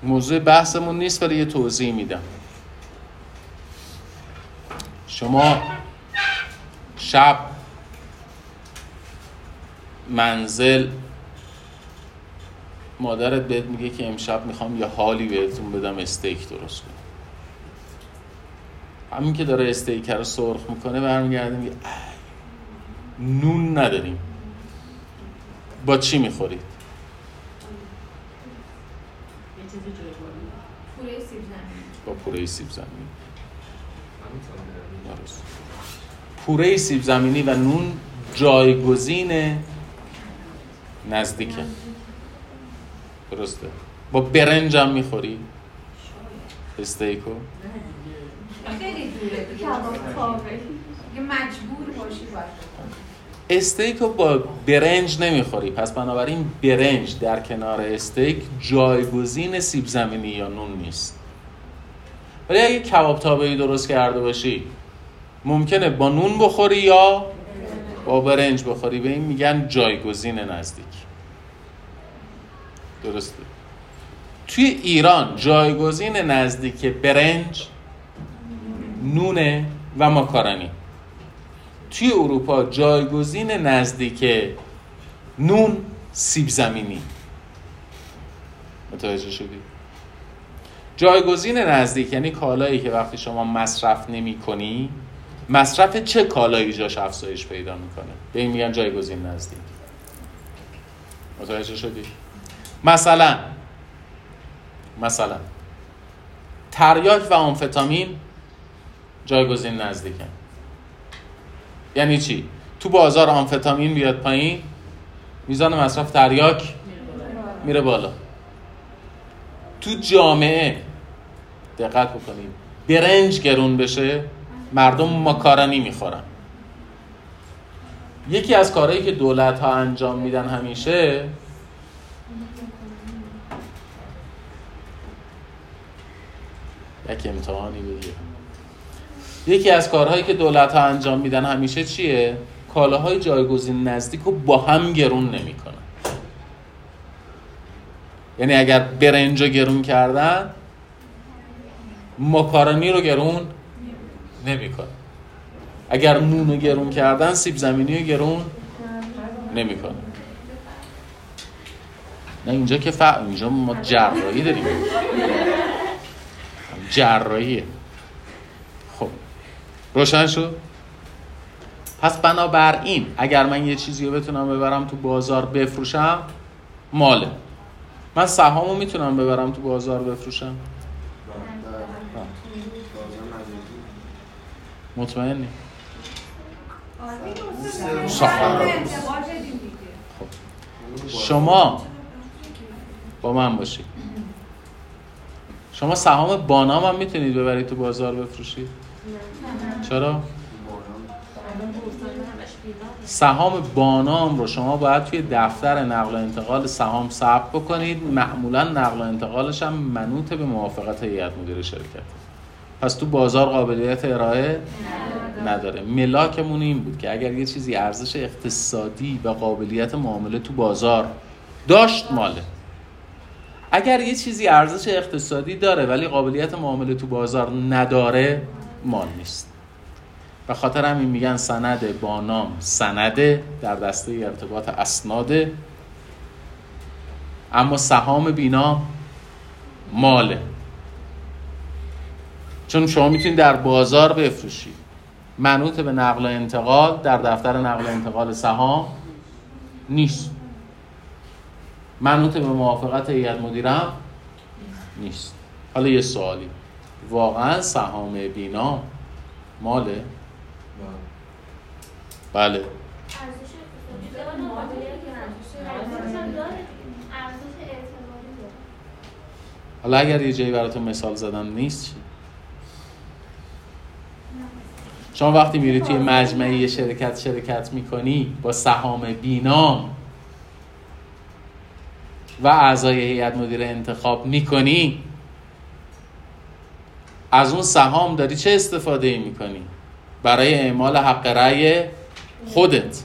موضوع بحثمون نیست ولی یه توضیح میدم. شما شب منزل مادرت بهت میگه که امشب می‌خوام یه حالی بهتون بدم استیک درست کنم. همین که داره استیک رو سرخ می‌کنه برمیگرده میگه نون نداریم. با چی می‌خورید؟ پوره سیب زمینی با پوره سیب زمینی. درست. پوره سیب زمینی و نون جایگزین نزدیکه درسته. با برنج هم می‌خوری؟ استیکو؟ خیلی دوره مجبور باشی باید. استیک رو با برنج نمی‌خوری. پس بنابراین برنج در کنار استیک جایگزین سیب زمینی یا نون نیست. ولی اگه کباب تابه‌ای درست کرده باشی ممکنه با نون بخوری یا با برنج بخوری. به این میگن جایگزین نزدیک. درسته. توی ایران جایگزین نزدیک برنج نونه و ماکارونی. توی اروپا جایگزین نزدیک نون سیب زمینی. متوجه شدی؟ جایگزین نزدیک یعنی کالایی که وقتی شما مصرف نمی کنی مصرف چه کالایی جاش افزایش پیدا می‌کنه؟ به این میگن جایگزین نزدیک. متوجه شدی؟ مثلا مثلا تریاک و آمفتامین جایگزین نزدیکن. یعنی چی؟ تو بازار آمفتامین بیاد پایین میزان مصرف تریاک میره بالا. تو جامعه دقت بکنید برنج گرون بشه مردم ماکارونی می‌خورن. یکی از کارهایی که دولت ها انجام میدن همیشه یک امتحانی بگیر یکی از کارهایی که دولت ها انجام میدن همیشه چیه؟ کالاهای جایگزین نزدیک رو با هم گرون نمی‌کنن. یعنی اگر برنج رو گرون کردن ماکارونی رو گرون نمی‌کنن. اگر نون رو گرون کردن سیب زمینی رو گرون نمی‌کنن. نه اینجا که ف... اینجا ما جراحی داریم. جراحیه. روشن شد؟ پس بنابراین اگر من یه چیزی رو بتونم ببرم تو بازار بفروشم ماله. من سهامو می‌تونم ببرم تو بازار بفروشم. مطمئنی؟ شما با من باشید شما سهام بانام هم می‌تونید ببرید تو بازار بفروشید چرا؟ سهام بانام رو شما باید توی دفتر نقل و انتقال سهام ثبت بکنید. معمولا نقل و انتقالش هم منوط به موافقت هیئت مدیره شرکت. پس تو بازار قابلیت ارائه نداره. ملاکمون این بود که اگر یه چیزی ارزش اقتصادی و قابلیت معامله تو بازار داشت ماله اگر یه چیزی ارزش اقتصادی داره ولی قابلیت معامله تو بازار نداره مال نیست. و خاطر همین میگن سند با نام. سنده در دسته ارتباط اسناده اما سهام بینام ماله. چون شما می‌تونید در بازار بفروشید. منوط به نقل و انتقال در دفتر نقل و انتقال سهام نیست. منوط به موافقت هیئت مدیرم نیست. حالا یه سوالی. واقعا سهام بینام ماله بله. حالا اگر یه جایی براتون مثال زدم نیست چی؟ شما وقتی میری توی مجمعی یه شرکت شرکت می‌کنی با سهام بینام و اعضای هیئت مدیره انتخاب می‌کنی از اون سهام داری چه استفاده ای می‌کنی؟ برای اعمال حق رأی خودت.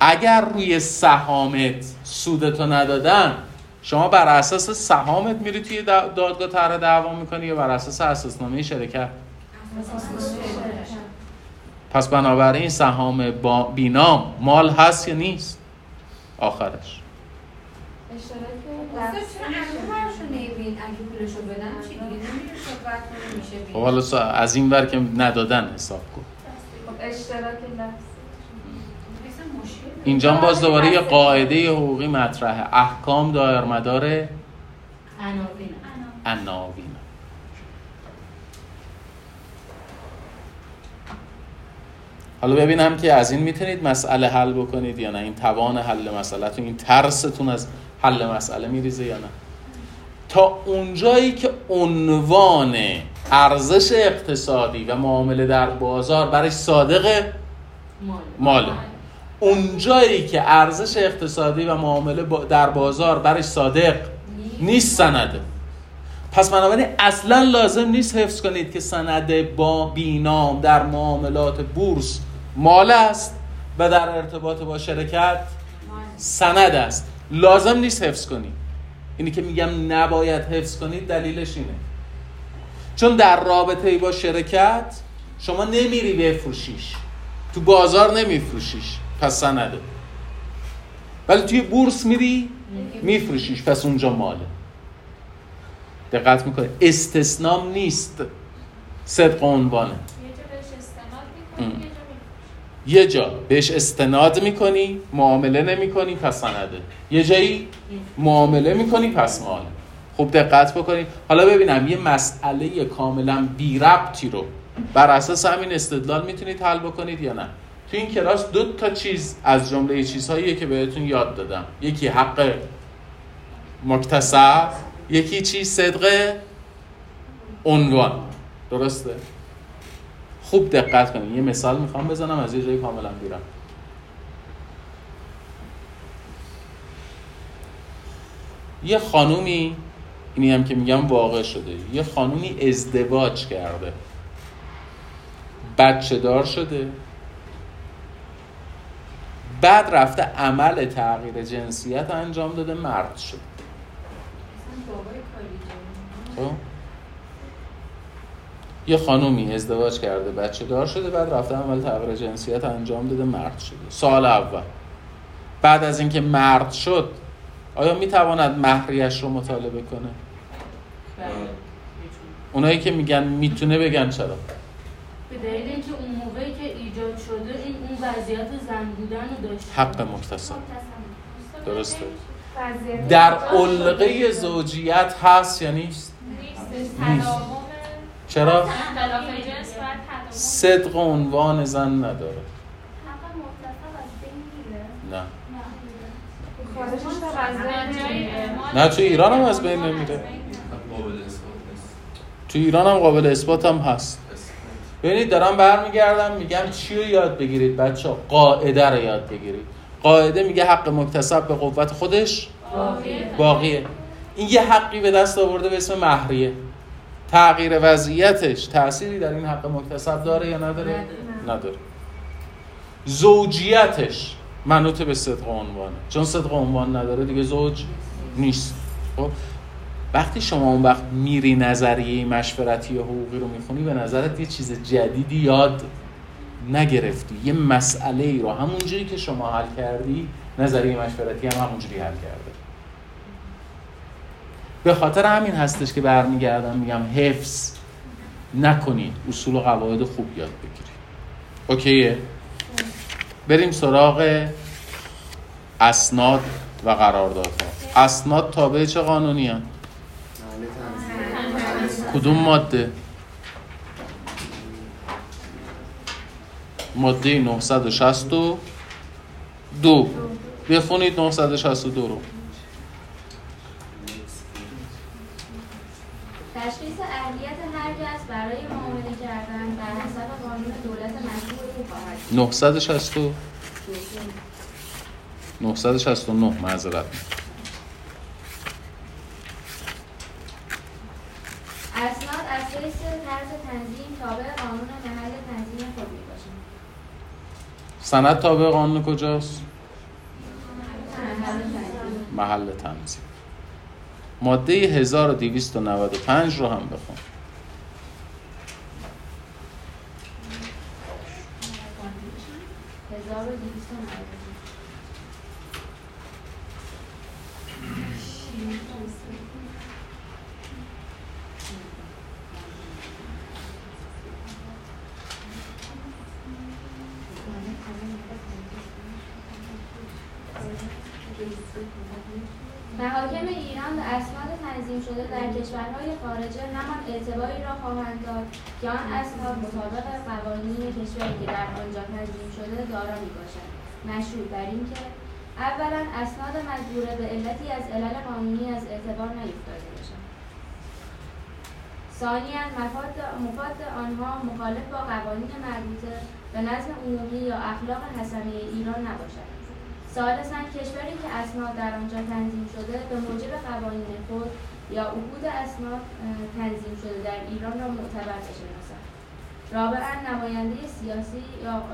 اگر روی سهامت سودتو ندادن شما بر اساس سهامت میری توی دا- دادگاه طرح دعوا می‌کنی یا بر اساس اساسنامه شرکت؟ پس بنابراین سهام با بینام مال هست یا نیست؟ آخرش. چرا همه هاشو نمیبین اگه پولشو بدن چی دیگه نمیشه صحبت کنه میشه خب حالا از این ور که ندادن حساب کن. خب اشتراک اینجا باز دوباره یه قاعده حقوقی مطرحه. احکام دایر مدار عناوین. عناوین. حالا ببینم که از این می‌تونید مسئله حل بکنید یا نه. این توان حل مسئله این ترستون از حل مسئله میریزه یا نه. تا اونجایی که عنوان ارزش اقتصادی و معامله در بازار برای صادقه مال ماله اونجایی که ارزش اقتصادی و معامله در بازار برش صادق نیست سنده. پس بنابراین اصلا لازم نیست حفظ کنید که سند با بینام در معاملات بورس مال است و در ارتباط با شرکت سند است. لازم نیست حفظ کنید. اینی که میگم نباید حفظ کنید دلیلش اینه. چون در رابطه با شرکت شما نمیری بفروشیش. تو بازار نمیفروشیش. پس سنده ولی توی بورس میری میفروشیش. پس اونجا ماله دقت می‌کنه استثنام نیست. صدق عنوانه. یه جا بهش استناد می‌کنی، ام. یه جا می‌فروشی. یه جا. بهش استناد می‌کنی معامله نمی‌کنی پس سنده یه جایی معامله می‌کنی پس ماله خوب دقت بکنید حالا ببینم یه مسئله کاملا بی ربطی رو بر اساس همین استدلال می‌تونید حل بکنید یا نه؟ تو این کلاس دو تا چیز از جمله چیزهاییه که بهتون یاد دادم. یکی حق مکتسب یکی چی صدق عنوان. درسته؟ خوب دقت کنید یه مثال می‌خوام بزنم از یه جای کاملا بیرم یه خانومی اینی هم که میگم واقع شده. یه خانومی ازدواج کرده. بچه دار شده. بعد رفته عمل تغییر جنسیت انجام داده مرد شد خب؟ یه خانومی ازدواج کرده بچه دار شده بعد رفته عمل تغییر جنسیت انجام داده مرد شده. سال اول. بعد از اینکه مرد شد آیا می‌تواند مهریش رو مطالبه کنه اونایی که میگن می‌تونه بگن چرا؟ به دلیل اینکه اون موقعی که ایجاد شده این وضعیت زن بودن رو داشت. حق مکتسب مختصر. درسته. وضعیت در علقه زوجیت هست یا نیست؟ نیست. تداوم. چرا؟ صدق عنوان زن نداره. حق مختصر از بین میره. نه. نه، تو ایران هم از بین نمیره. قابل اثبات نیست. تو ایران هم قابل اثبات هم هست. ببینید دارم برمیگردم میگم چی رو یاد بگیرید بچه قاعده رو یاد بگیرید. قاعده میگه حق مکتسب به قوت خودش باقیه. این یه حقی به دست آورده به اسم مهریه. تغییر وضعیتش تأثیری در این حق مکتسب داره یا نداره؟ نداره. زوجیتش منوط به صدق عنوانه. چون صدق عنوان نداره دیگه زوج نیست. خب؟ وقتی شما اون وقت میری نظریه مشورتی یا حقوقی رو می‌خونی به نظرت یه چیز جدیدی یاد نگرفتی. یه مسئله ای رو. همونجوری که شما حل کردی نظریه مشورتی هم همونجوری حل کرده. به خاطر همین هستش که برمیگردم میگم حفظ نکنید اصول و قواعد خوب یاد بگیرید اوکیه؟ بریم سراغ اسناد و قراردادها. اسناد تابع چه قانونی هن؟ کدوم ماده؟ ماده 962 بخونید 962 رو. تشخیص اهلیت هر کس برای معامله کردن بر حسب قانون دولت مشهور او خواهد بود. 960 969 معذرت اسناد از حیث طرز تنظیم تابع قانون محل تنظیم خود می باشند. سند تابع قانون کجاست محل تنظیم. ماده 1295 رو هم بخون هزار و دویست و نود و دو. محاکم ایران به اسناد تنظیم شده در کشورهای خارجه همان اعتباری را خواهند داد که آن اسناد مطابق قوانین کشوری که در آنجا تنظیم شده دارا می‌باشد. مشروط بر اینکه اولا اسناد مجبوره به علتی از علل قانونی از اعتبار نیفتاده باشد. ثانیا مفاد مفاد آنها مخالف با قوانین مربوطه به نظم عمومی یا اخلاق حسنه ایران نباشد. ثالثا کشوری که اسناد در آنجا تنظیم شده به موجب قوانین خود یا عهود اسناد تنظیم شده در ایران را معتبر بشناسد. رابعا نماینده سیاسی یا اه،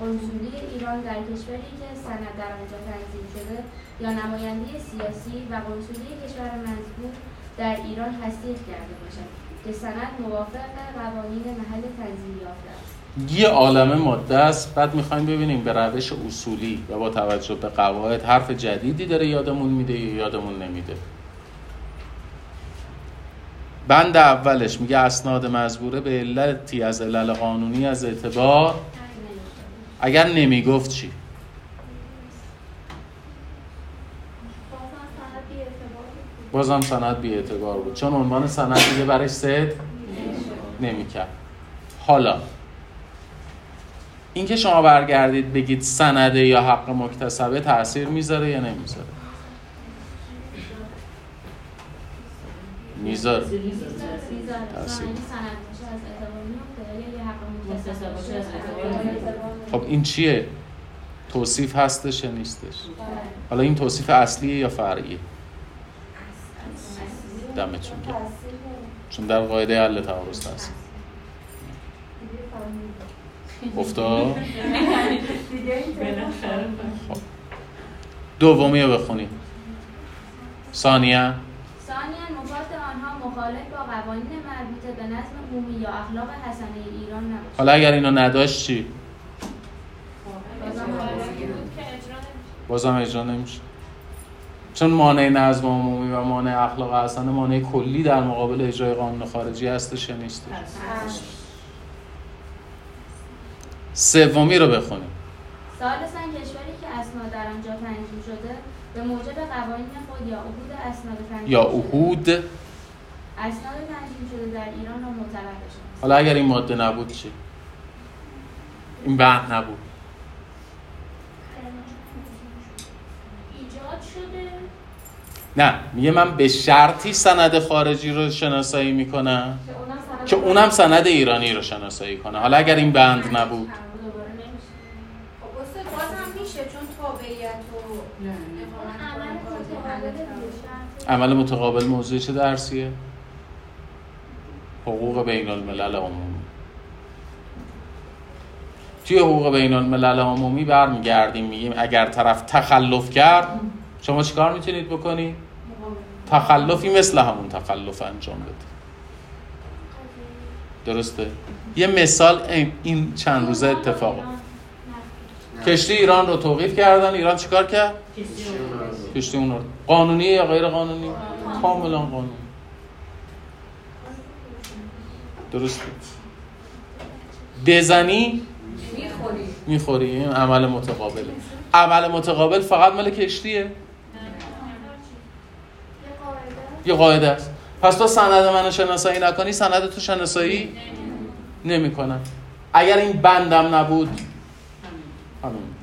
قنسولی ایران در کشوری که سند در آنجا تنظیم شده یا نماینده سیاسی و قنسولی کشور مذکور در ایران تصدیق کرده باشد که سند موافق قوانین محل تنظیم یافته است. یه عالمه ماده است. بعد می‌خوایم ببینیم به روش اصولی و با توجه به قواعد حرف جدیدی داره یادمون میده یا یادمون نمیده. بند اولش میگه اسناد مزبوره به علتی از علل قانونی از اعتبار. اگر نمی‌گفت چی؟ بازم سند بی اعتبار بود. چون عنوان سند دیگه برای صد نمی‌کرد. حالا اینکه شما برگردید بگید سنده یا حق مکتسبه تاثیر می‌ذاره یا نمی‌ذاره می‌ذاره می‌ذاره تأثیر. یعنی سند باشه از اعتبار میفته یا یه حق مکتسب مکتسب باشه باشه از از اعتبار اعتبار میفته. خب این چیه؟ توصیف هستش یا نیستش؟ حالا این توصیف اصلیه یا فرعیه؟ دمتون گرم. چون در قاعده حل تعارض هست. افتاد خب. دومی رو بخونید ثانیه. ثانیا مفاد آنها مخالف با قوانین مربوطه به نظم عمومی یا اخلاق حسنه ایران نباشد حالا اگر اینو نداشت چی؟ بازم قوانینی بود که اجرا نمی‌شد. بازم اجرا نمیشه چون مانع نظم عمومی و مانع اخلاق حسنه مانع کلی در مقابل اجرای قانون خارجی هستش یا نیستش سومی رو بخونیم. به موجب قوانین خود یا عهود اسناد تنظیم یا عهود؟ اسناد تنظیم شده در ایران را معتبر بشناسید. حالا اگر این ماده نبود چی؟ این بند نبود. ایجاد شده. نه میگه من به شرطی سند خارجی رو شناسایی می‌کنم. که اونم سند که اونم سند ایرانی رو شناسایی کنه. حالا اگر این بند نبود دوباره نمیشه خب استاد بازم میشه چون تابعیت و اقامت عمل کنه متقابل حل دیگه. عمل متقابل موضوع چه درسیه؟ حقوق بین الملل عمومی توی حقوق بین الملل عمومی برمیگردیم میگیم اگر طرف تخلف کرد شما چیکار می‌تونید بکنید؟ تخلفی مثل همون تخلف انجام بدید درسته؟ یه مثال این- این چند روزه اتفاق کشتی ایران رو توقیف کردن. ایران چیکار کرد؟ کشتی اون رو. قانونی یا غیر قانونی؟ کاملا قانونی. درسته بزنی؟ می‌خوری. این عمل متقابله. عمل متقابل فقط مال کشتیه. یه قاعده است. پس تو سند منو شناسایی نکنی سند تو شناسایی نمی‌کنم اگر این بندم نبود همین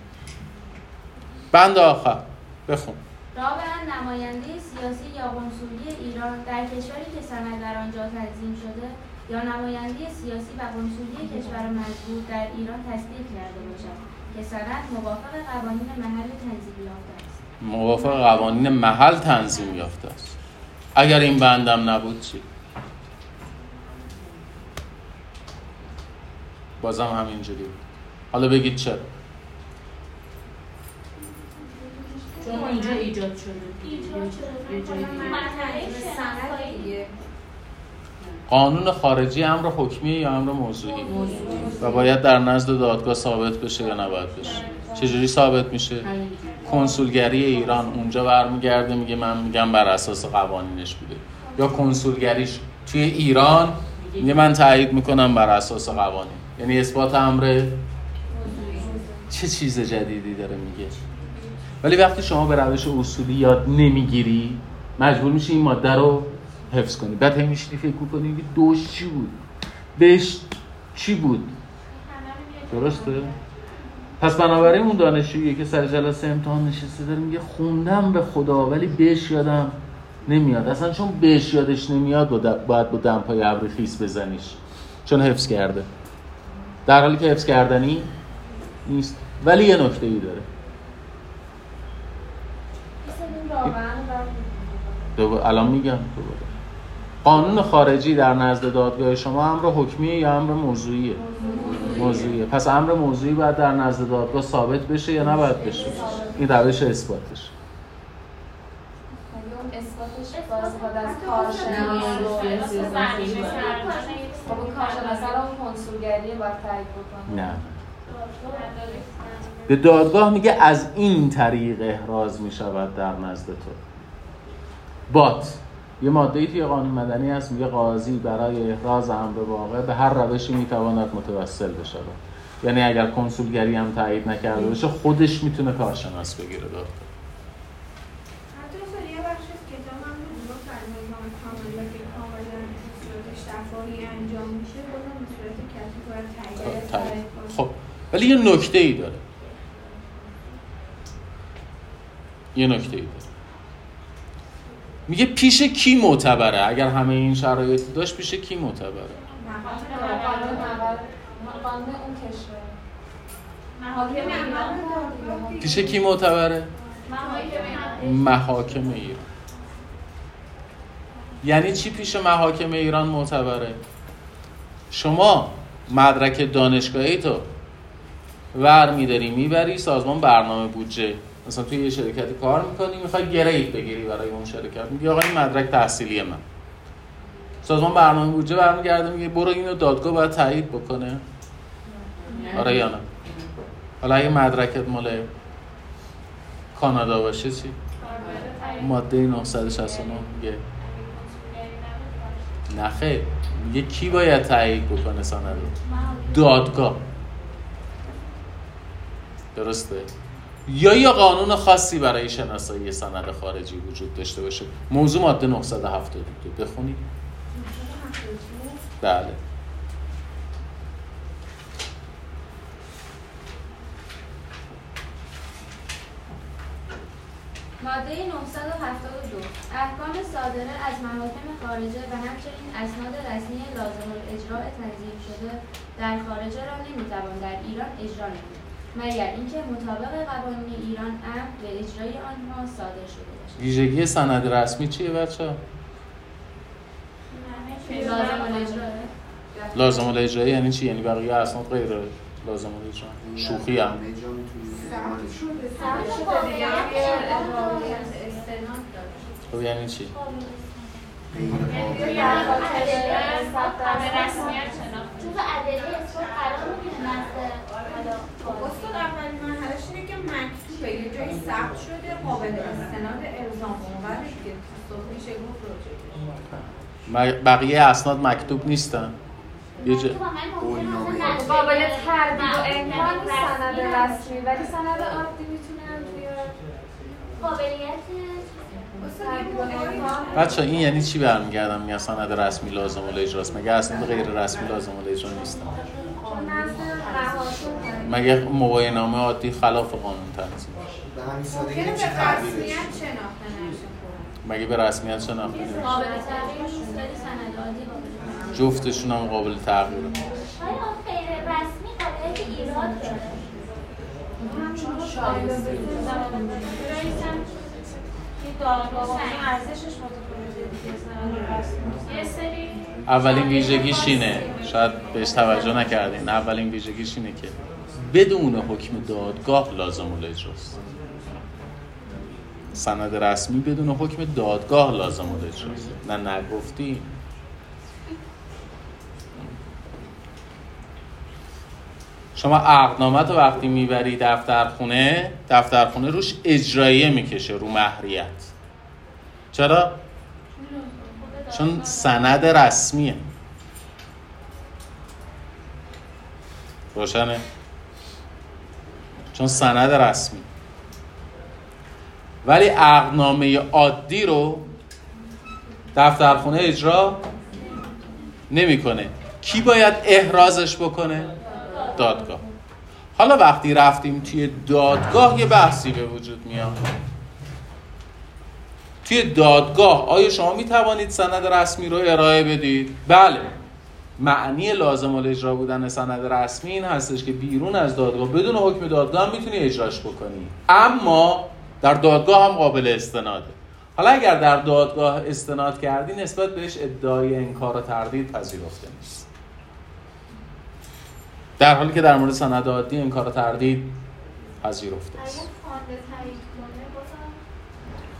بند آخر. بخون. رابعا نماینده سیاسی یا قنسولی ایران در کشوری که سند در آنجا تنظیم شده یا نماینده سیاسی و قنسولی کشور مجبور در ایران تصدیق کرده باشد که سند موافق قوانین محل تنظیم یافته است. موافق قوانین محل تنظیم یافته است. اگر این بندم نبود چی؟ بازم همینجوری بود. حالا بگید چرا؟ چون اینجا ایجاد شده ایجاد شده. دیگه. قانون خارجی امر حکمیه یا امر موضوعی؟ و باید در نزد دادگاه ثابت بشه یا نباید بشه؟ چجوری ثابت میشه. کنسولگری ایران اونجا برمیگرده میگه من میگم بر اساس قوانینش بوده. یا کنسولگریش توی ایران؟ میگه من تایید می‌کنم بر اساس قوانین. یعنی اثبات امر؟ چه چیز جدیدی داره میگه؟ ولی وقتی شما به روش اصولی یاد نمی‌گیری مجبور میشی این ماده رو حفظ کنی. بعد هی میشینی فکر کنی که دوش چی بود؟ بهش چی بود؟ درسته؟ پس بنابراین اون دانشجویی که سر جلسه امتحان نشسته داره میگه خوندم به خدا ولی بهش یادم نمیاد. اصلا چون بهش یادش نمیاد باید با دمپای ابر خیس بزنیش. چون حفظ کرده. در حالی که حفظ کردنی نیست. ولی یه نکته ای داره. دوباره الان میگم. دوباره. قانون خارجی در نزد دادگاه شما امر حکمیه یا امر موضوعیه؟ موضوعیه. پس امر موضوعی باید در نزد دادگاه ثابت بشه یا نباید بشه؟ این روش اثباتش اون اثباتش نه. به دادگاه میگه از این طریق احراز می‌شود در نزد تو. بات. یه ماده ای توی قانون مدنی هست میگه قاضی برای احراز امر واقع به هر روشی می‌تواند متوسل بشود. یعنی اگر کنسولگری هم تایید نکرده باشه خودش می‌تونه کارشناس بگیره دادگاه حتی اصلا یه بخش از کتاب هم بود با فرمان کاملا که کاملا صورت شفاهی انجام میشه بازم به صورت کسی باید تایید تایید. کنه. خب ولی یه نکته ای داره یه نکته ای میگه پیش کی معتبره؟ اگر همه این شرایط داشت پیش کی معتبره؟ پیش کی معتبره؟ محاکم ایران. یعنی چی پیش محاکم ایران معتبره؟ شما مدرک دانشگاهی تو ور میداری می‌بری سازمان برنامه بودجه. مثلا توی یه شرکتی کار می‌کنی می‌خوای گرید بگیری برای اون شرکت. میگی آقا این مدرک تحصیلی من. سازمان برنامه بودجه برمیگرده میگه برو اینو دادگاه باید تایید بکنه. آره یا نه؟ حالا اگه مدرکت مال کانادا باشه چی؟ ماده 969 میگه. خیر. میگه کی باید تایید بکنه سند؟ دادگاه درسته؟ یا یا قانون خاصی برای شناسایی سند خارجی وجود داشته باشه؟ موضوع ماده 972 بخونید بله. ماده 972 احکام صادره از محاکم خارجه و همچنین اسناد رسمی لازم الاجراء تنظیم شده در خارجه را نمی‌توان در ایران اجرا نمود. مگر اینکه مطابق قوانین ایران امر به اجرای آنها صادر شده باشد. ویژگی سند رسمی چیه بچه لازم الاجرا لازم الاجرایی یعنی چی؟ یعنی بقیه اسناد غیر لازم الاجرا. شوخی هم. خب یعنی چی؟ ثبت رسمیت شناخته. چون استاد اینه که مکتوبه یه جایی ثبت شده قابل استناد میشه گفت بقیه اسناد مکتوب نیستن. یه جا... قابل تردید و امکان سند رسمی. ولی سند عادی می‌تونن توی قابلیت بچه این یعنی چی برمیگردم؟ میگن سند رسمی لازم الاجراست مگه اسناد غیر رسمی لازم نیستن نزد نهادشون مگه مباینه نامه عادی خلاف قانون تنظیم ممکنه نمیشه به رسمیت شناخته نشه. مگه به رسمیت شناخته قابل تغییر نیست ولی سند عادی قابل جفتشون هم قابل تغییره. آیا غیر رسمی قابلیت ایراد داره؟ یه سری اولین ویژگیش اینه. شاید بهش توجه نکردین. اولین ویژگیش اینه که بدون حکم دادگاه لازم الاجراست سند رسمی بدون حکم دادگاه لازم الاجراست نه نگفتی. شما عقدنامت رو وقتی می‌بری دفترخونه دفترخونه روش اجراییه می‌کشه رو مهریت. چرا؟ چون سند رسمیه. روشنه؟ چون سند رسمی. ولی عقدنامه عادی رو دفترخونه اجرا نمی‌کنه. کی باید احرازش بکنه؟ دادگاه. حالا وقتی رفتیم توی دادگاه یه بحثی به وجود میاد. توی دادگاه آیا شما می توانید سند رسمی رو ارائه بدید؟ بله. معنی لازم الاجرا بودن سند رسمی این هستش که بیرون از دادگاه بدون حکم دادگاه هم می‌تونی اجراش بکنی. اما در دادگاه هم قابل استناده. حالا اگر در دادگاه استناد کردی نسبت بهش ادعای انکار و تردید پذیرفته نیست. در حالی که در مورد سند عادی انکار و تردید پذیرفته است.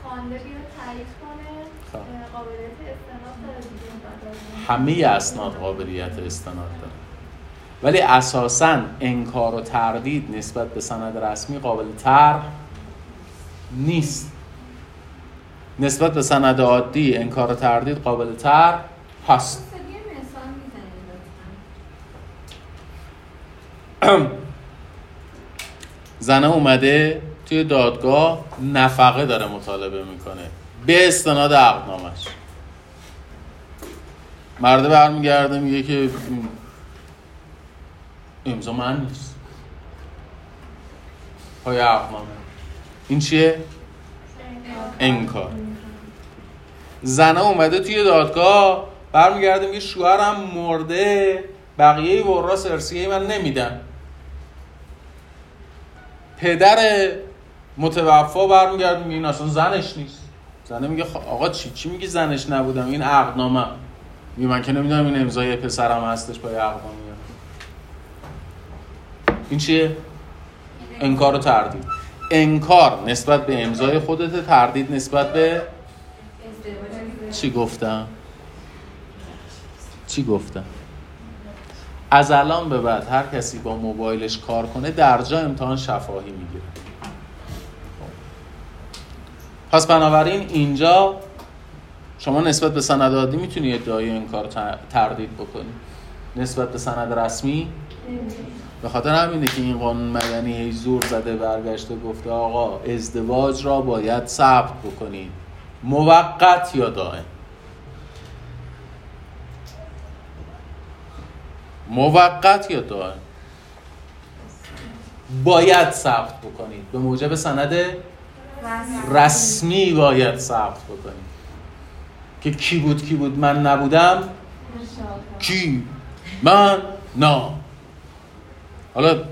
خوانده تایید کنه خب. قابلیت استناد داره دیگه. همه اسناد قابلیت استناد داره ولی اساسا انکار و تردید نسبت به سند رسمی قابل تر نیست نسبت به سند عادی انکار و تردید قابل تر هست. زنه اومده توی دادگاه نفقه داره مطالبه می‌کنه به استناد عقدنامش مرده برمیگرده میگه که امضا من نیست. پای عقدنامه. این چیه؟ انکار. زنه اومده توی دادگاه برمیگرده میگه شوهرم مرده بقیه وراث ارثیه من نمیدن. پدر متوفا برمیگرده میگه این اصلا زنش نیست. زنه میگه خب آقا چی چی میگی زنش نبودم این عقدنامه. میگه من که نمی‌دونم این امضای پسرم هستش پای عقدنامه. این چیه؟ انکار و تردید. انکار نسبت به امضای خودت تردید نسبت به چی گفتم؟ چی گفتم؟ از الان به بعد هر کسی با موبایلش کار کنه در جا امتحان شفاهی می‌گیره. پس بنابراین اینجا شما نسبت به سند عادی می‌تونی ادعای انکار ت- تردید بکنی. نسبت به سند رسمی؟ به خاطر همینه که این قانون مدنی هی زور زده برگشته گفته آقا ازدواج را باید ثبت بکنید. موقت یا دائم؟ موقت یا دائم؟ باید ثبت بکنید. به موجب سند رسمی باید ثبت بکنید که کی بود کی بود؟ من نبودم. کی؟ من نه حالا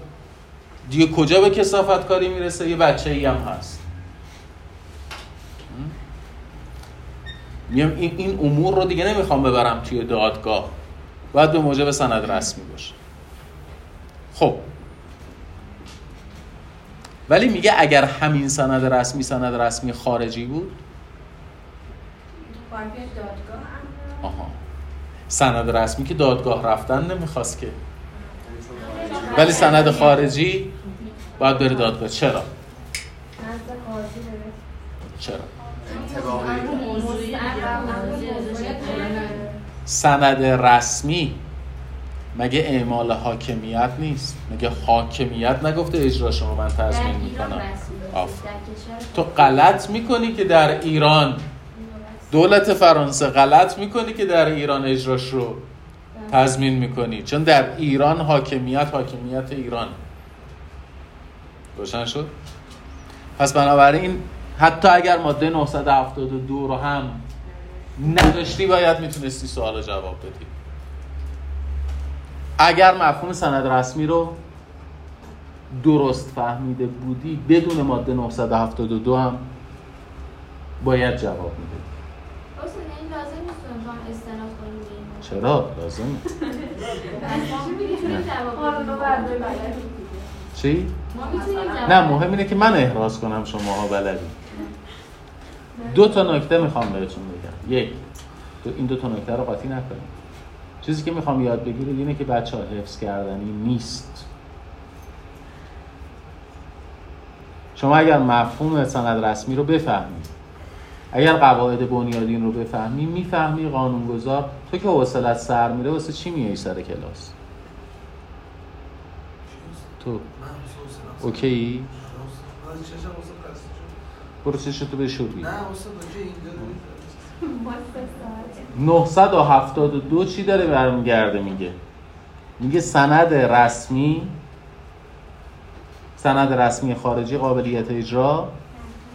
دیگه کجا به کسافت کاری می‌رسه؟ یه بچه ای هم هست. میگم این, این امور رو دیگه نمی‌خوام ببرم توی دادگاه. باید به موجب سند رسمی باشه. خب. ولی میگه اگر همین سند رسمی سند رسمی خارجی بود آها سند رسمی که دادگاه رفتن نمی‌خواست که ولی سند خارجی باید بره دادگاه چرا؟ چرا؟ سند رسمی مگه اعمال حاکمیت نیست؟ مگه حاکمیت نگفته اجرا شما من تضمین می‌کنم؟ تو غلط می‌کنی که در ایران. دولت فرانسه غلط می‌کنی که در ایران اجراش رو تضمین می‌کنی. چون در ایران حاکمیت حاکمیت ایران. روشن شد؟ پس بنابراین حتی اگر ماده 972 رو هم نداشتی باید می‌تونستی سوال جواب بدی. اگر مفهوم سند رسمی رو درست فهمیده بودی بدون ماده 972 هم باید جواب میده چرا؟ لازم چی؟ نه مهم اینه که من احراز کنم شما ها بلدی دو تا نکته می‌خوام بهتون بگم. یک دو این دو تا نکته رو قاطی نکنیم چیزی که می‌خوام یاد بگیرید اینه که بچه ها حفظ کردنی نیست. شما اگر مفهوم سند رسمی رو بفهمید اگر قواعد بنیادین رو بفهمی می‌فهمی قانونگذار تو که حوصلت سر میره واسه چی میای سر کلاس؟ تو. اوکی؟ برو چشتو بشور بید 972 چی داره برمیگرده میگه؟ میگه سند رسمی سند رسمی خارجی قابلیت اجرا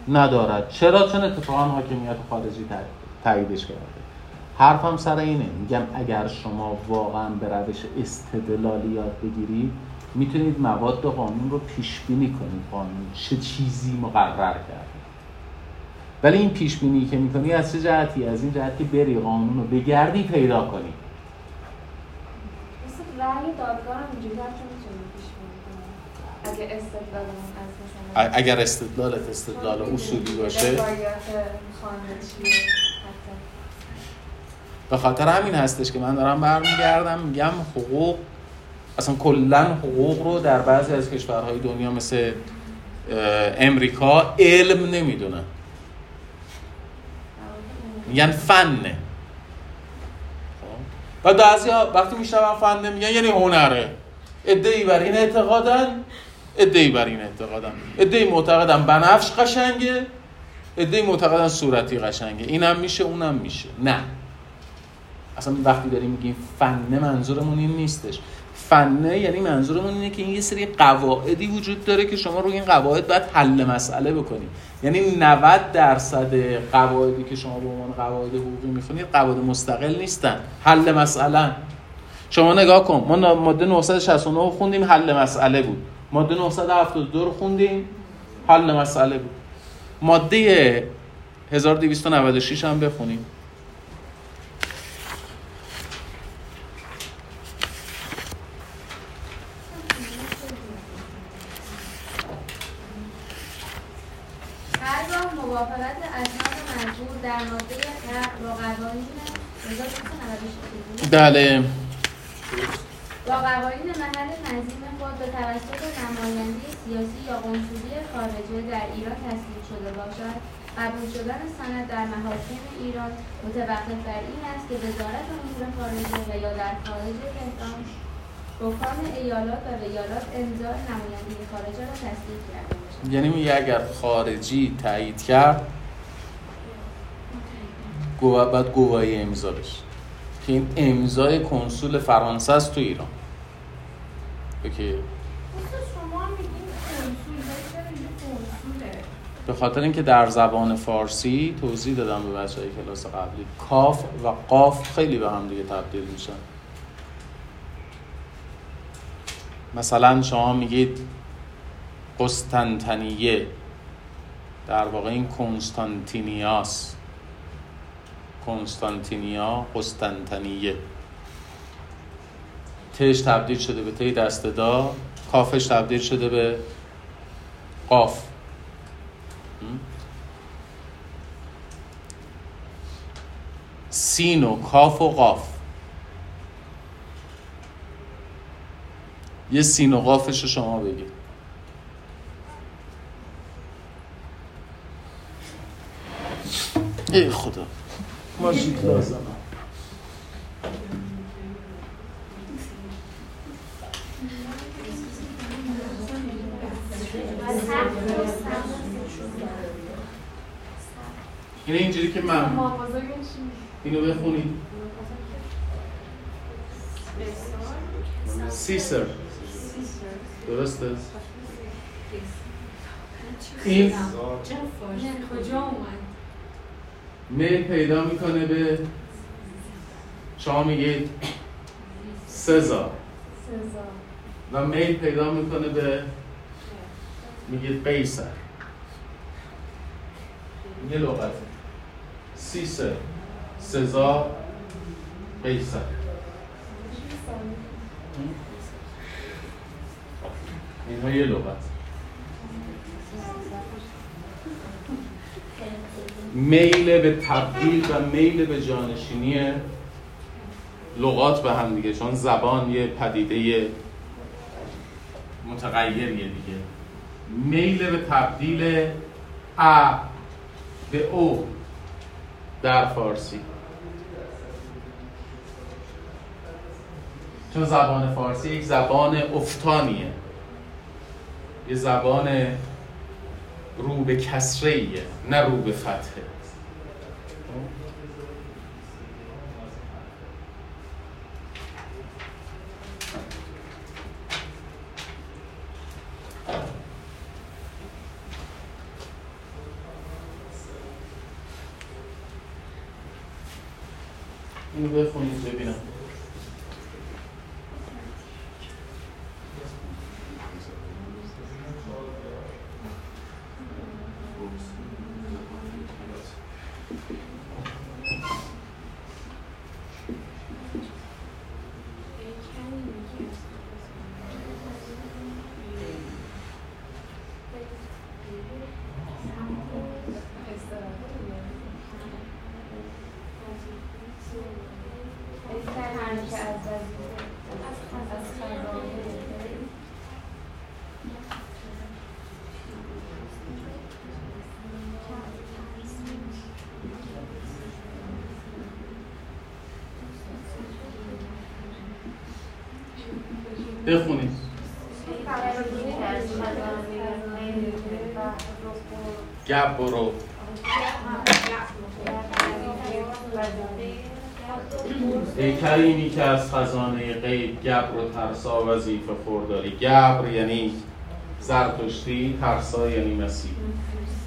ندارد. چرا؟ چون اتفاقا حاکمیت خارجی تاییدش کرده. حرفم سر اینه. میگم اگر شما واقعا به روش استدلالی یاد بگیرید می‌تونید مواد قانون رو پیش بینی کنید. قانون چه چیزی مقرر کرده؟ ولی این پیش بینی که می‌کنی از چه جهتی؟ از این جهتی بری قانون رو بگردی پیدا کنی. اگر استدلالت استدلال اصولی باشه. به خاطر همین هستش که من دارم برمیگردم میگم حقوق اصلا کلا حقوق رو در بعضی از کشورهای دنیا مثل امریکا علم نمی‌دونن. میگن فنه و بعضی وقتی میشنون فنه میگن یعنی هنره. ادعی بر این اعتقادن ادعی بر این اعتقادن. ادعی معتقدن بنفش قشنگه ادعی معتقدن صورتی قشنگه. اینم میشه اونم میشه. نه. اصلا وقتی داریم میگیم فنه منظورمون این نیستش. فنه یعنی منظورمون اینه که این یه سری قواعدی وجود داره که شما روی این قواعد باید حل مسئله بکنید یعنی 90 درصد قواعدی که شما به عنوان قواعد حقوقی می‌خونید قواعد مستقل نیستن. حل مسئله. شما نگاه کن ما ماده 969 خوندیم حل مسئله بود. ماده 972 رو خوندیم حل مسئله بود. ماده 1296 هم بخونیم موافقت اسناد مجبور در ماده با قوانین بله. با قوانین محل تنظیم خود به توسط نماینده سیاسی یا قنصلی خارجه در ایران تصویب شده باشد. قبول شدن سند در محاکم ایران متوقف بر این است که وزارت امور خارجه و یا در خارج تهران حکام ایالات و ویالات امضای نمایندگی خارجه را تصدیق کرده باشند یعنی میگه اگر خارجی تایید کرد گوا... باید گواهی امضا بشه. که این امضای کنسول فرانسه است تو ایران. اوکی. به خاطر اینکه در زبان فارسی توضیح دادم به بچه های کلاس قبلی. کاف و قاف خیلی به هم دیگه تبدیل میشن مثلا شما میگید قسطنطنیه. در واقع این کنستانتینیاس. کنستانتینیا قسطنطنیه. تش تبدیل شده به تی دستدا کافش تبدیل شده به قاف. سین و کاف و قاف. یه سین و قافش رو شما بگید. ای خدا. ماشین لازمه اینه اینجوری که من اینو بخونید سیسر درسته؟ این کجا اومد؟ میل پیدا می‌کنه به شما میگید سزار و میل پیدا می‌کنه به میگید قیصر. یه لغته سیسر سزار قیصر. اینها یه لغت. میل به تبدیل و میل به جانشینی لغات به هم دیگه چون زبان یه پدیده متغیریه دیگه. میل به تبدیل ا به او در فارسی. چون زبان فارسی یک زبان افتانیه. یه زبان رو به کسره نه رو به فتحه اینو بخونید ببینم همیشه از وظیفه از خزانه بخونید گبرو ای کریمی که از خزانه غیب گبر و ترسا وظیفه خورداری. گبر یعنی زرتشتی ترسا یعنی مسیح.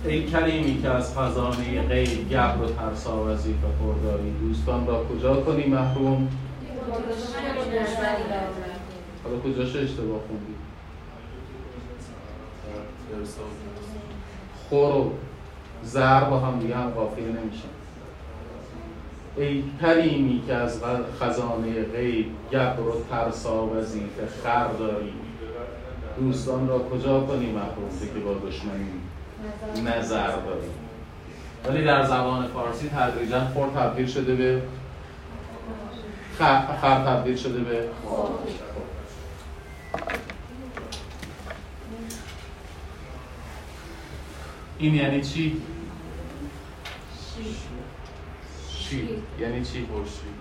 ای کریمی که از خزانه غیب گبر و ترسا وظیفه خورداری. دوستان را کجا کنی محروم؟ حالا کجاش اشتباه خوندی؟ خور و زر با هم دیگه هم قافیه نمیشن. ای کریمی که از خزانه غیب گبر و ترسا وظیفه خر داری. دوستان را کجا کنی محروم که با دشمنی نظر داری ولی در زبان فارسی تدریجا خور تبدیل شده به خر, خر تبدیل شده به این یعنی چی؟ شید یعنی چی؟ خورشید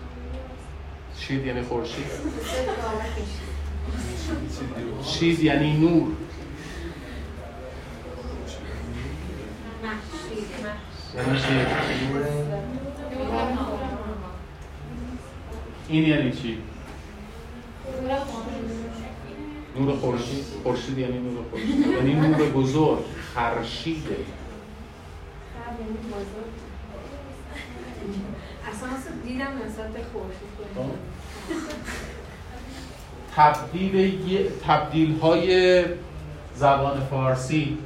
شید یعنی خورشید شید یعنی نور یعنی چی؟ این یعنی چی؟ نور خورشید خورشید یعنی نور خورشید یعنی نور بزرگ خرشیده اساس دیدم نسبت خورشید تبدیل تبدیل های زبان فارسی.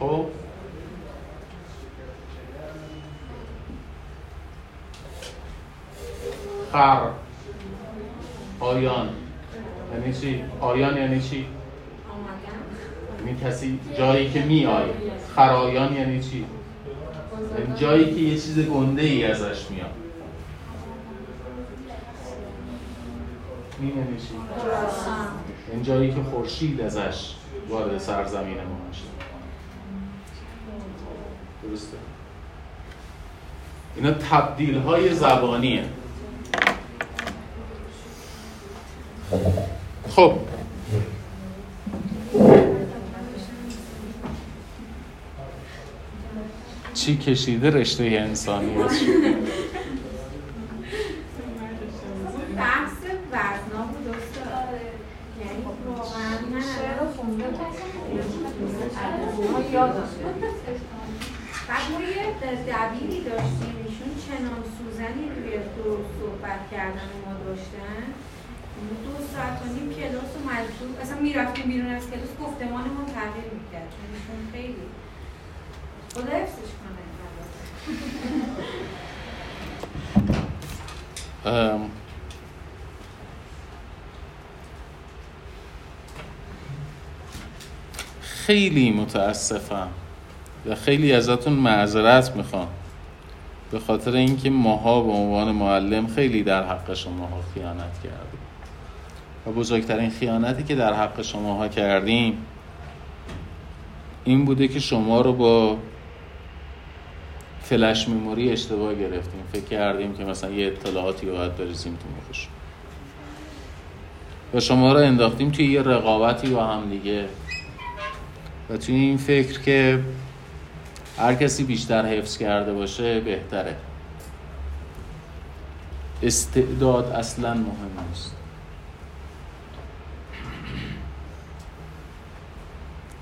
خب. خر آیان. یعنی چی؟ آیان یعنی چی؟ آمدن. یعنی کسی جایی که می آید خرایان یعنی چی؟ یعنی جایی که یه چیز گنده ای ازش میاد. این یعنی جایی که خورشید ازش وارد سرزمین ما میشه. درسته؟ اینا تبدیل های زبانیه. خب. چی کشیده رشته انسانیت شد بحث وزنا بود استاد یعنی واقعا من شعر رو خونده ما یادم بعد ما یه دبیری داشتیم ایشون چنان سوزنی روی دو صحبت کردن ما داشتن دو ساعت و نیم کلاس و مجبور اصلا می‌رفتیم بیرون از کلاس گفتمان ما تغییر می‌کرد چون ایشون خیلی خدا حفظش کنه ام، خیلی متاسفم و خیلی ازتون معذرت می‌خوام. به خاطر اینکه ماها به عنوان معلم خیلی در حق شماها خیانت کردیم. و بزرگترین خیانتی که در حق شماها کردیم این بوده که شما رو با فلش میموری اشتباه گرفتیم. فکر کردیم که مثلا یه اطلاعاتی رو باید بریزیم تو مخش. و شما رو انداختیم توی یه رقابتی با هم دیگه. و توی این فکر که هر کسی بیشتر حفظ کرده باشه بهتره. استعداد اصلا مهم نیست.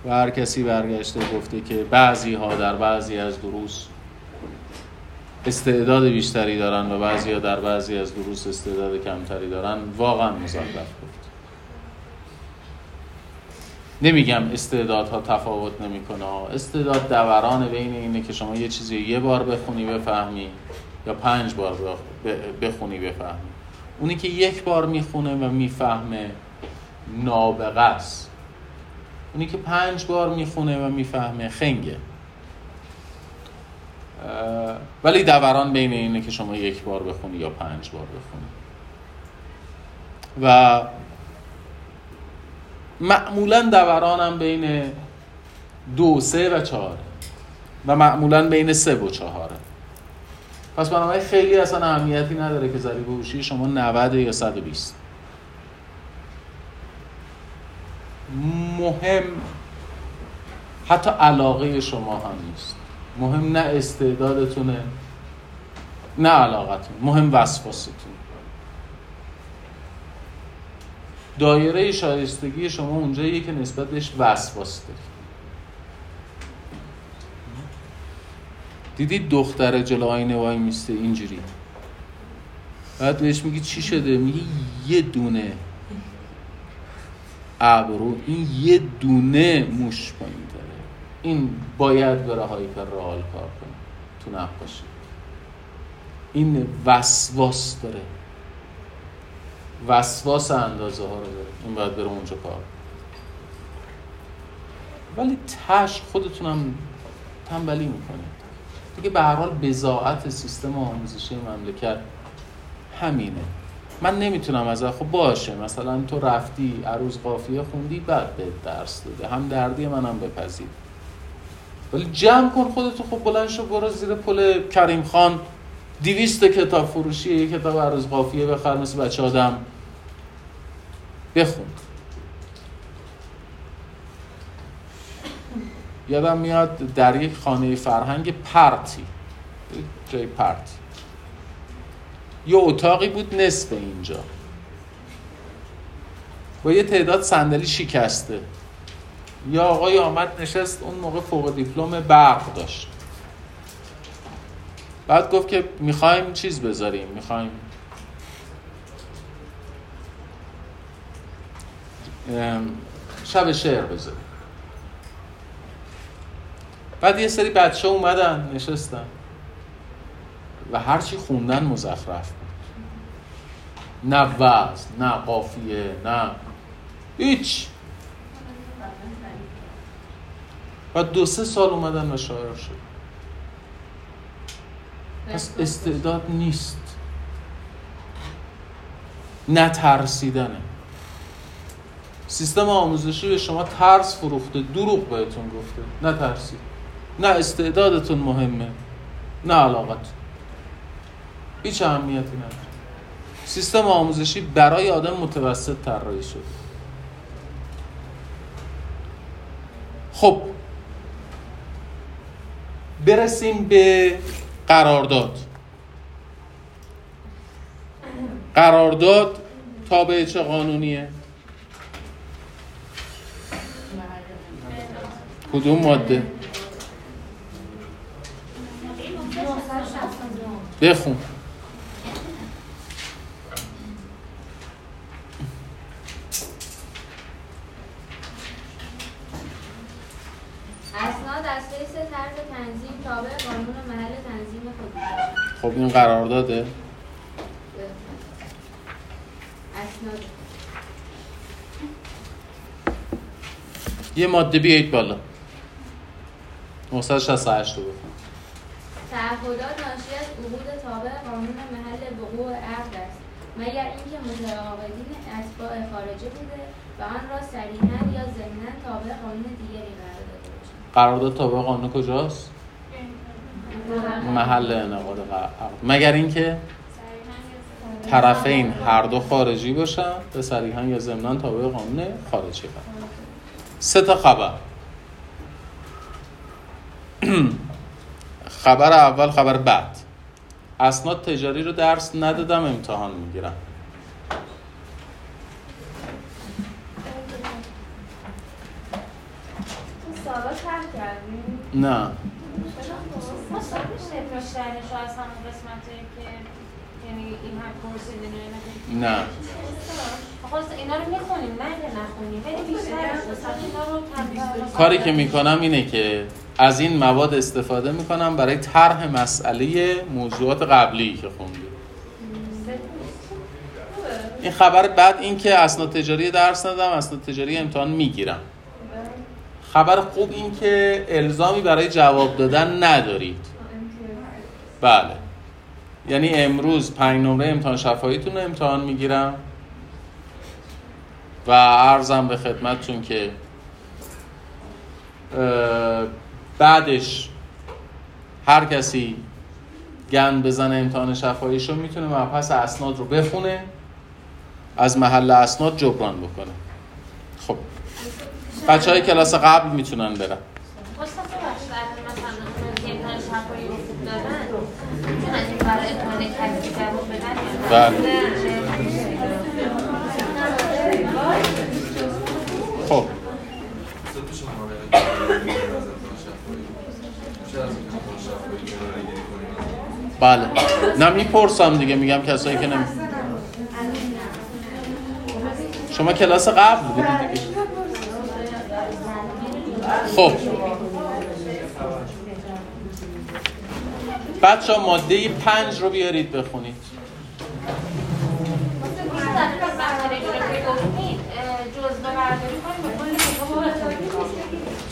و هر کسی برگشته گفته که بعضی ها در بعضی از دروس استعداد بیشتری دارن و بعضی ها در بعضی از دروس استعداد کمتری دارن واقعا مزخرف گفت نمیگم استعدادها تفاوت نمی‌کنه. استعداد دوران بین اینه که شما یه چیزی یه بار بخونی بفهمی یا پنج بار بخونی بفهمی. اونی که یک بار می‌خونه و می‌فهمه نابغه است. اونی که پنج بار می‌خونه و می‌فهمه خنگه. ولی دوران بین اینه که شما یک بار بخونی یا پنج بار بخونی. و معمولا دورانم بین دو سه و چهاره و معمولا بین سه و چهاره. پس بنابراین خیلی اصلا اهمیتی نداره که ضریب هوشی شما 90 یا 120 مهم حتی علاقه شما هم نیست. مهم نه استعدادتونه نه علاقتون. مهم وسواستون. دایره شایستگی شما اونجاییه که نسبت بهش وسواس دارید دیدید دختر جلو آینه وای میسته اینجوری؟ بعد بهش میگی چی شده؟ میگی یه دونه ابرو این یه دونه موش پایین داره. این باید بره هایپر رئال کار کنه. تو نقاشی. این وسواس داره. وسواس اندازه ها رو داره. این باید بره اونجا کار. ولی تش خودتونم تنبلی می‌کنید دیگه به هر حال بزاعت سیستم آموزشی مملکت همینه. من نمی‌تونم از خب باشه مثلا تو رفتی عروض قافیه خوندی بعد به درس داده. هم دردی منم بپذیر. ولی جمع کن خودتو خب بلند شو برو زیر پل کریم خان. دیویست کتاب فروشی یه کتاب عروض قافیه بخر مثل بچه آدم. بخون. یادم میاد در یک خانه فرهنگ پرتی جای پرتی. یه اتاقی بود نصف اینجا. با یه تعداد صندلی شکسته. یا آقای آمد نشست اون موقع فوق دیپلم برق داشت. بعد گفت که می‌خوایم چیز بذاریم می‌خوایم شب شعر بذاریم. بعد یه سری بچه اومدن نشستن. و هرچی خوندن مزخرف بود. نه وز نه قافیه نه هیچ. و دو سه سال اومدن و شاعر شد. پس استعداد نیست. نترسیدنه. سیستم آموزشی به شما ترس فروخته دروغ بهتون گفته. نترسید نه استعدادتون مهمه. نه علاقت. هیچ اهمیتی نداره. سیستم آموزشی برای آدم متوسط طراحی شده. خب. برسیم به قرارداد. قرارداد تابع چه قانونیه؟ کدوم ماده؟ بخون. خب این قرارداده اسناد. یه ماده بیایید بالا. 968 رو بخون. تعهدات ناشی از عقود تابع قانون محل وقوع عقد است مگر اینکه متعاقدین اتباع خارجه بوده و آن را صریحا یا ضمنا تابع قانون دیگری قرار داده باشند؟ قرارداد تابع قانون کجاست؟ محل انعقاد عقد. مگر اینکه طرفین هر دو خارجی باشن به صریحا یا ضمنا تابع قانون خارجی قرار سه تا خبر. خبر اول خبر بعد. اسناد تجاری رو درس ندادم امتحان می‌گیرم. نه. نه. کاری که می‌کنم اینه که از این مواد استفاده می‌کنم برای طرح مسئله موضوعات قبلی که خوندیم. این خبر بعد این که اسناد تجاری درس ندم اسناد تجاری امتحان می‌گیرم. خبر خوب این که الزامی برای جواب دادن ندارید. بله. یعنی امروز پنج نمره امتحان شفاییتون رو امتحان می‌گیرم و عرضم به خدمتتون که بعدش هر کسی گند بزنه امتحان شفاییش رو می‌تونه مبحث اسناد رو بخونه از محل اسناد جبران بکنه. خب. بچه های کلاس قبل می‌تونن برن. خواستم ببخشید اگه مثلا اون که امتحان شفایی رو خوب دارن می‌تونن این برای امتحان کسی جواب بدن یا نه؟ بله خب سه تا شماره میشه از امتحان شفایی کنار گیری کنیم بله. نه می‌پرسم دیگه میگم کسایی که نمی شما کلاس قبل بودید دیگه. خب. بچه ها ماده پنج رو بیارید بخونید.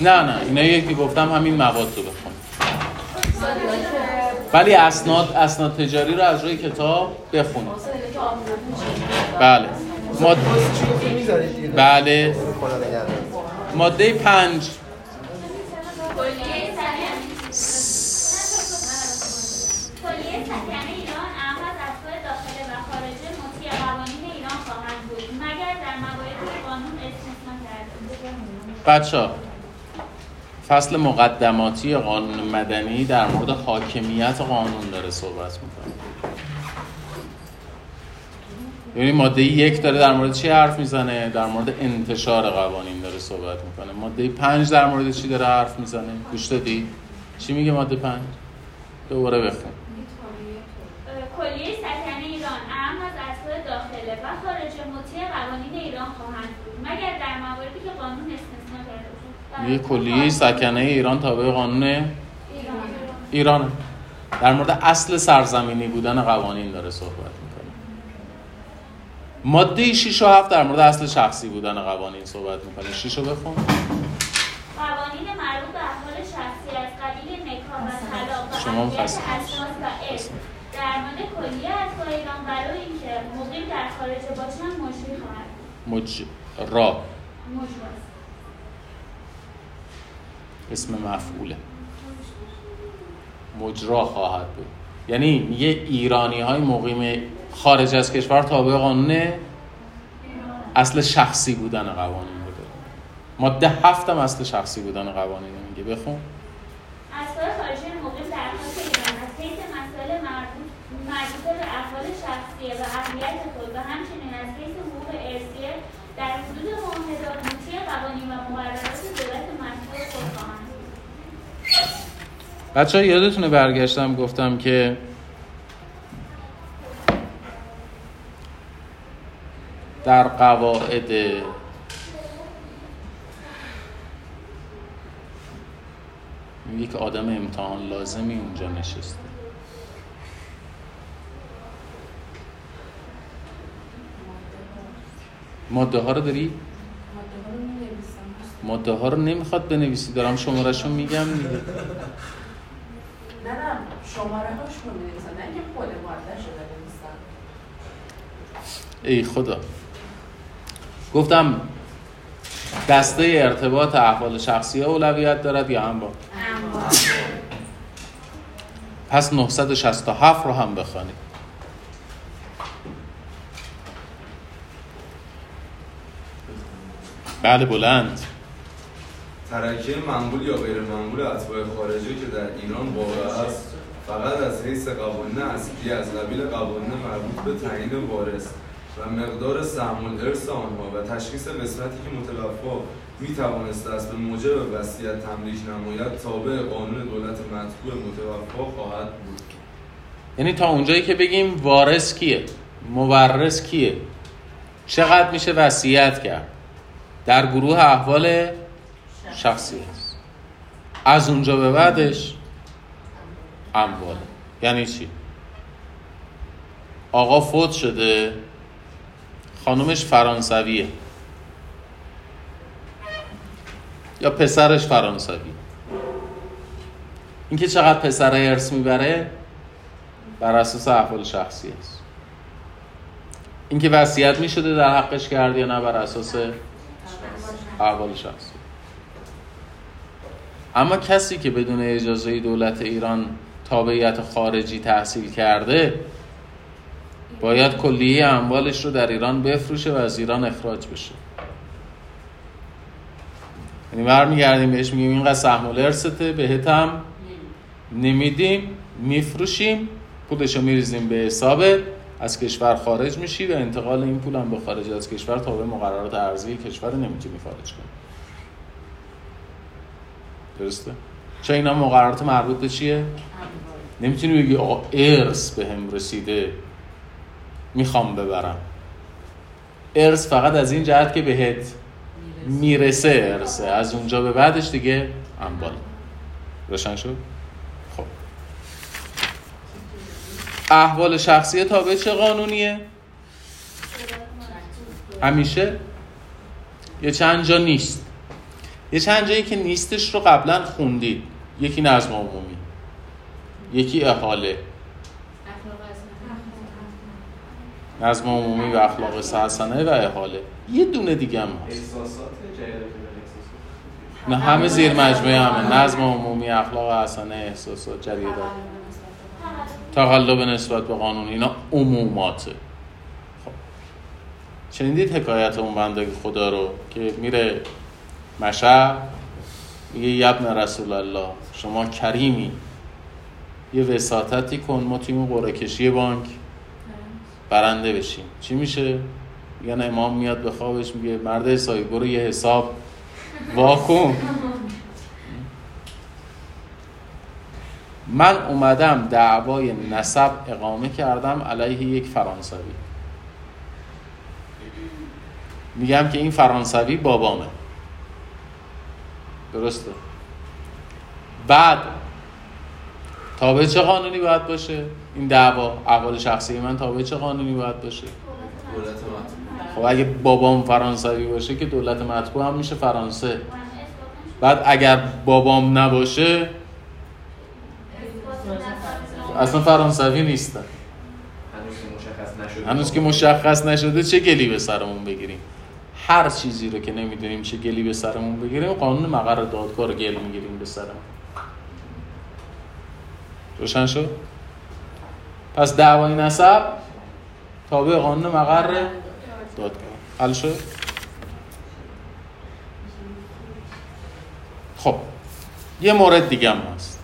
نه نه اینا یکی گفتم همین مواد رو ولی اسناد اسناد تجاری رو از روی کتاب بخونید بله. ماد... بله. ماده پنج. بچه ها فصل مقدماتی قانون مدنی در مورد حاکمیت قانون داره صحبت می‌کنه. یعنی ماده یک داره در مورد چی حرف می‌زنه؟ در مورد انتشار قوانین داره صحبت می‌کنه. ماده پنج در مورد چی داره حرف می‌زنه؟ گوش دادی؟ چی میگه ماده پنج؟ دوباره بخون. کلیه سکنه ایران اهم از اسباب داخله و خارج مطیع قوانین ایران خواهند بود مگر در مواردی که قانون استثنا یه کلیه سکنه ایران تابع قانون ایران. در مورد اصل سرزمینی بودن قوانین داره صحبت می‌کنه. ماده 6 و 7 در مورد اصل شخصی بودن قوانین صحبت می‌کنه. 6 رو بخون؟ قوانین مربوط به احوال شخصی از قبیل نکاح و طلاق و شما. اساس و ارث درمان کلیه اتباع ایران برای اینکه مقیم در خارج باشند مجری خواهد. مجرا مجراست. اسم مفعوله. مجرا خواهد بود. یعنی میگه ایرانی های مقیم خارج از کشور تابع قانون اصل شخصی بودن قوانین بوده ماده هفتم اصل شخصی بودن قوانین میگه. بخون. اسباب خارجی مقیم در حیث مسائل مربوط به احوال شخصیه و امنیت خود و همچنین از حیث حقوق ارثیه در حدود معاهدات مطیع قوانین و مقررات دولت مشروع خود خواهند بود. بچه ها یادتونه برگشتم گفتم که در قواعد یک آدم امتحان لازمی اونجا نشسته. ماده ها رو داری؟ ماده ها رو نمی‌خواد بنویسی. دارم شمارشون میگم دیگه. نه شماره هاش رو می‌نویسن نه اینکه خود ماده شده بنویسن ای خدا. گفتم دسته ارتباط احوال شخصی اولویت دارد یا هم با پس 967 رو هم بخوانید. بله بلند. ترکیه منقول یا غیر منقول اتباع خارجی که در ایران واقع است فقط از حیث قوانین اصلی از قبیل قوانین مربوط به تعیین وارث و مقدار سهم الارث آنها و تشخیص قسمتی که متوفا می توانسته است به موجب وصیت تملیک نماید تابع قانون دولت مطبوع متوفا خواهد بود. یعنی تا اونجایی که بگیم وارث کیه؟ مورث کیه؟ چقدر میشه وصیت کرد؟ در گروه احوال شخصی هست. از اونجا به بعدش امواله یعنی چی؟ آقا فوت شده خانومش فرانسویه. یا پسرش فرانسوی. اینکه چقدر پسر ارث می‌بره بر اساس احوال شخصی است. اینکه وصیت می‌شده در حقش کرد یا نه بر اساس احوال شخصی اما کسی که بدون اجازه دولت ایران تابعیت خارجی تحصیل کرده باید کلیه اموالش رو در ایران بفروشه و از ایران اخراج بشه. یعنی برمیگردیم بهش میگیم اینقدر سهم الارثته بهت هم نمیدیم میفروشیم پولش رو میریزیم به حسابت از کشور خارج میشی و انتقال این پول هم به خارج از کشور تا مقررات ارزی کشور نمی‌تونی خارج کنی. درسته؟ چون اینا مقررات مربوط به چیه؟ نمی‌تونی بگی آقا ارث به هم رسیده می‌خوام ببرم ارث فقط از این جهت که بهت می‌رسه ارثه از اونجا به بعدش دیگه انبال روشن شد؟ خب احوال شخصی تابع چه قانونیه؟ همیشه یه چند جا نیست یه چند جایی که نیستش رو قبلا خوندید. یکی نظم عمومی. یکی احاله نظم عمومی و اخلاق حسنه و احاله یه دونه دیگه هم هست. نه همه زیر مجموعه همه. نظم عمومی اخلاق حسنه احساسات جریدات تقلب نسبت به قانون اینا عموماته خب. شنیدید حکایت اون بنده خدا رو که میره مشهد. میگه یبن رسول الله شما کریمی. یه وساطتی کن ما توی اون کشی بانک. برنده بشیم. چی میشه؟ میگن امام میاد به خوابش میگه مرد حسابی برو یه حساب. واکن من اومدم دعوای نسب اقامه کردم علیه یک فرانسوی. میگم که این فرانسوی بابامه. درسته. بعد تابع چه قانونی باید باشه؟ این دعوا احوال شخصی من تابع چه قانونی باید باشه؟ دولت خب اگه بابام فرانسوی باشه که دولت مطبوع هم میشه فرانسه. بعد اگر بابام نباشه اصلا فرانسوی نیستن. هنوز که مشخص نشده چه گلی به سرمون بگیریم؟ هر چیزی رو که نمی‌دونیم چه گلی به سرمون بگیریم قانون مقر دادگاه رو گل می‌گیریم به سرمون. روشن شد؟ پس دعوای نسب تابع قانون مقر دادگاه. حل شد؟ خب یه مورد دیگه هم هست.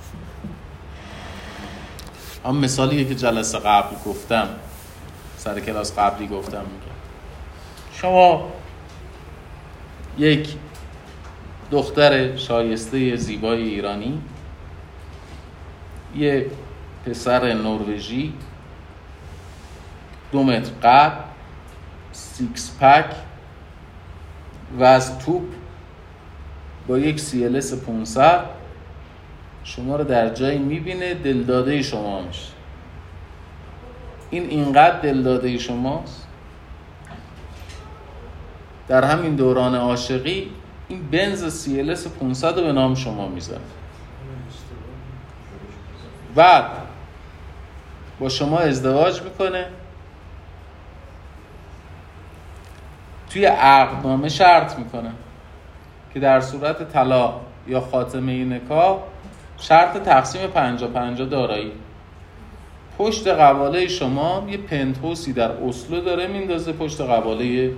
هم مثالیه که جلسه قبل گفتم سر کلاس قبلی گفتم میگم. شما یک دختر شایسته زیبای ایرانی یه پسر نروژی دو متر قد سیکس پک و از توپ با یک CLS 500 شما رو در جایی می‌بینه دلداده شما میشه. این اینقدر دلداده شماست در همین دوران عاشقی این بنز CLS 500 رو به نام شما می‌زنه. بعد با شما ازدواج می‌کنه. توی عقدنامه شرط می‌کنه که در صورت طلاق یا خاتمه نکاح شرط تقسیم پنجا پنجا دارایی. پشت قباله شما یه پنتوسی در اسلو داره میندازه پشت قباله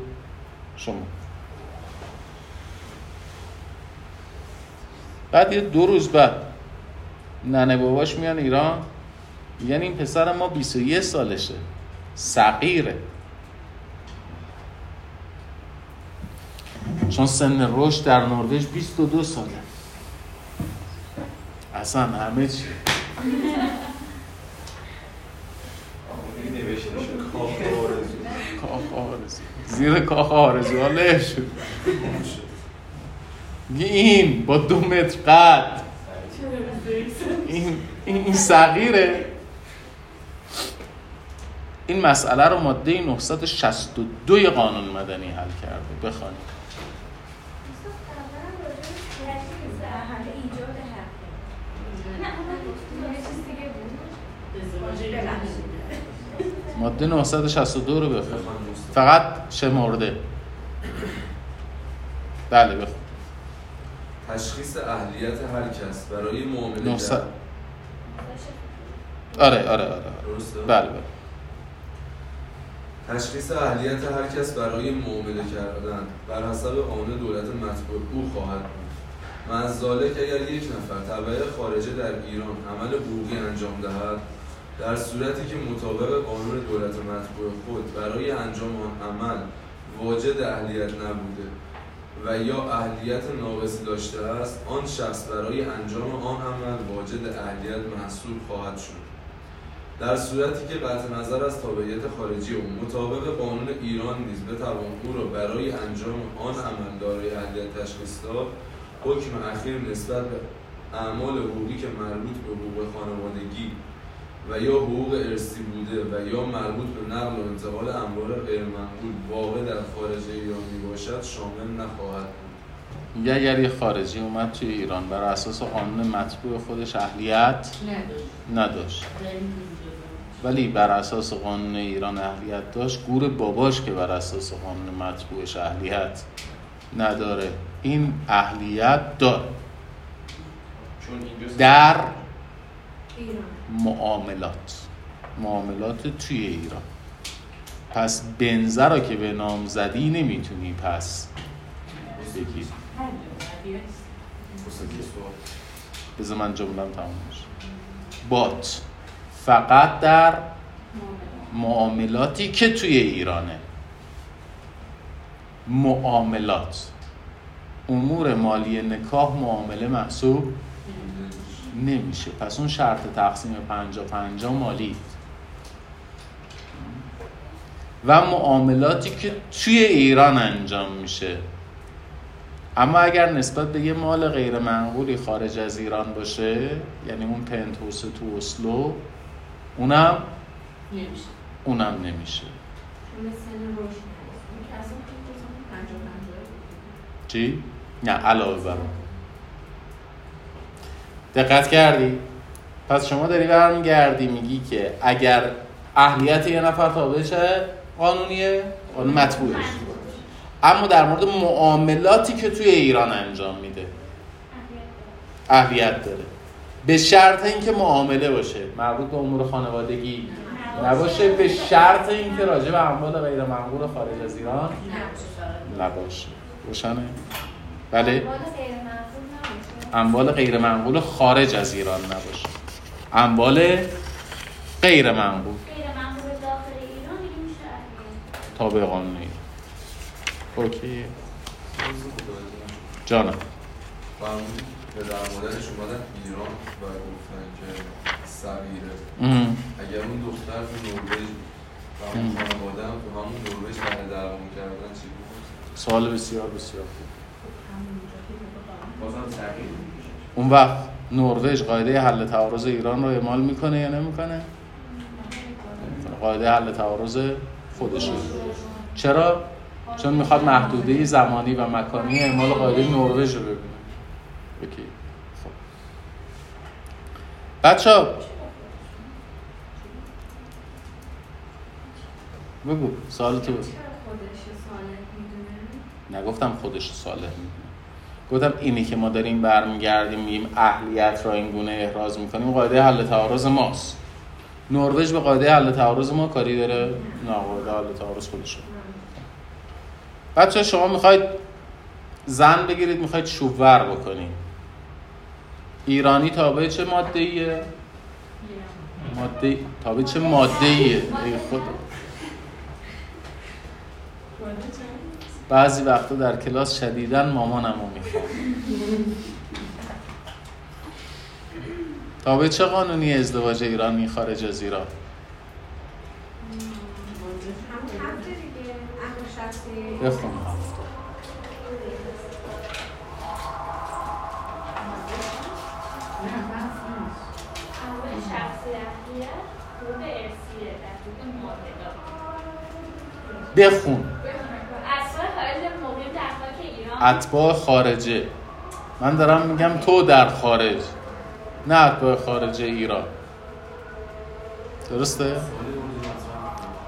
بعد یه دو روز بعد ننه باباش میان ایران میگن این پسر ما 21 سالشه صغیره. چون سن رشد در نروژ 22 ساله. اصلا همه چی نوشته شد کاخ آرزو کاخ آرزو زیر کاخ آرزو. ها له شد این با دو متر قد. این این, صغیره. این مسئله رو ماده 962 قانون مدنی حل کرده. بخوانید. ماده 962 رو بخون فقط شمرده بله بخون تشخیص اهلیت هر کس برای معامله 900 کرد- آره آره آره, آره. بله بله. تشخیص اهلیت هر کس برای معامله کردن بر حسب قانون دولت مطبوع او خواهد بود. مزالک اگر یک نفر تبع خارجه در ایران عمل حقوقی انجام دهد در صورتی که مطابق قانون دولت مطبوع خود برای انجام آن عمل واجد اهلیت نبوده و یا اهلیت ناقصی داشته است آن شخص برای انجام آن عمل واجد اهلیت محسوب خواهد شد. در صورتی که قطع نظر از تابعیت خارجی او مطابق قانون ایران نیز بتوان او را برای انجام آن عمل دارای اهلیت تشخیص داد حکم اخیر نسبت به اعمال حقوقی که مربوط به حقوق خانوادگی و یا حقوق ارثی بوده و یا مربوط به نقل و انتقال اموال غیرمنقول واقع در خارج ایران می باشد شامل نخواهد بود. میگه اگر یه خارجی اومد توی ایران بر اساس قانون مطبوع خودش اهلیت نداشت. ولی بر اساس قانون ایران اهلیت داشت گور باباش که بر اساس قانون مطبوعش اهلیت نداره. این اهلیت داره. در ایران. معاملات. معاملات توی ایران. پس بنزه را که به نام زدی نمی‌تونی پس بگیری بذار من جملم تمام بشه. بات. فقط در معاملاتی که توی ایرانه. معاملات. امور مالی نکاح معامله محسوب نمیشه. پس اون شرط تقسیم پنجا پنجا مالی. و معاملاتی که توی ایران انجام میشه. اما اگر نسبت به یه مال غیر منقولی خارج از ایران باشه یعنی اون پنت هوس تو اسلو اونم نمیشه. اونم نمیشه. چی؟ نه علاوه بر اون. دقت کردی؟ پس شما داری برمیگردی میگی که اگر اهلیت یه نفر تابع چه قانونیه؟ قانون مطبوعش اما در مورد معاملاتی که توی ایران انجام میده اهلیت داره. به شرط اینکه معامله باشه. مربوط به امور خانوادگی نباشه. به شرط اینکه راجع به اموال غیر منقول خارج از ایران نباشه. روشنه؟ بله. اموال غیر منقول خارج از ایران نباشه اموال غیر منقول غیر منقول داخل ایران دیگه میشه اهلیت. تابع قانون ایران اوکی جانم در مادرش اومدن ایران و گفتن که ام. اگر اون دختر تو نروژ و اون خانواده هم تو همون نروژ برای درمون کردن چی بود؟ سوال بسیار بسیار خوب اون وقت نروژ قاعده حل تعارض ایران رو اعمال می‌کنه یا نمی‌کنه؟ قاعده حل تعارض خودشه چرا؟ چون می‌خواد محدوده زمانی و مکانی اعمال قاعده نروژ رو ببینه. اوکی خب. بچه بگو سوال تو بگو؟ نگفتم خودش صالح می‌دونه. گفتم اینی که ما داریم برمیگردیم میگیم اهلیت را این گونه احراز می‌کنیم قاعده حل تعارض ماست. نروژ به قاعده حل تعارض ما کاری داره؟ نه قاعده حل تعارض خودشه. بچه شما می‌خواید زن بگیرید می‌خواید شوور بکنید. ایرانی تابع چه ماده ایه؟ ماده تابع چه ماده ایه؟ ای خدا. بعضی وقتا در کلاس شدیدن مامانم رو می‌خوام تابع چه قانونی ازدواج ایرانی خارج از ایران؟ بخون شخصی اهلیت حقوق ارثیه در حقوق معاهدات بخون اصفای خارج مقیم در خاک ایران اتباع خارجه. من دارم میگم تو در خارج نه اتباع خارجه ایران. درسته؟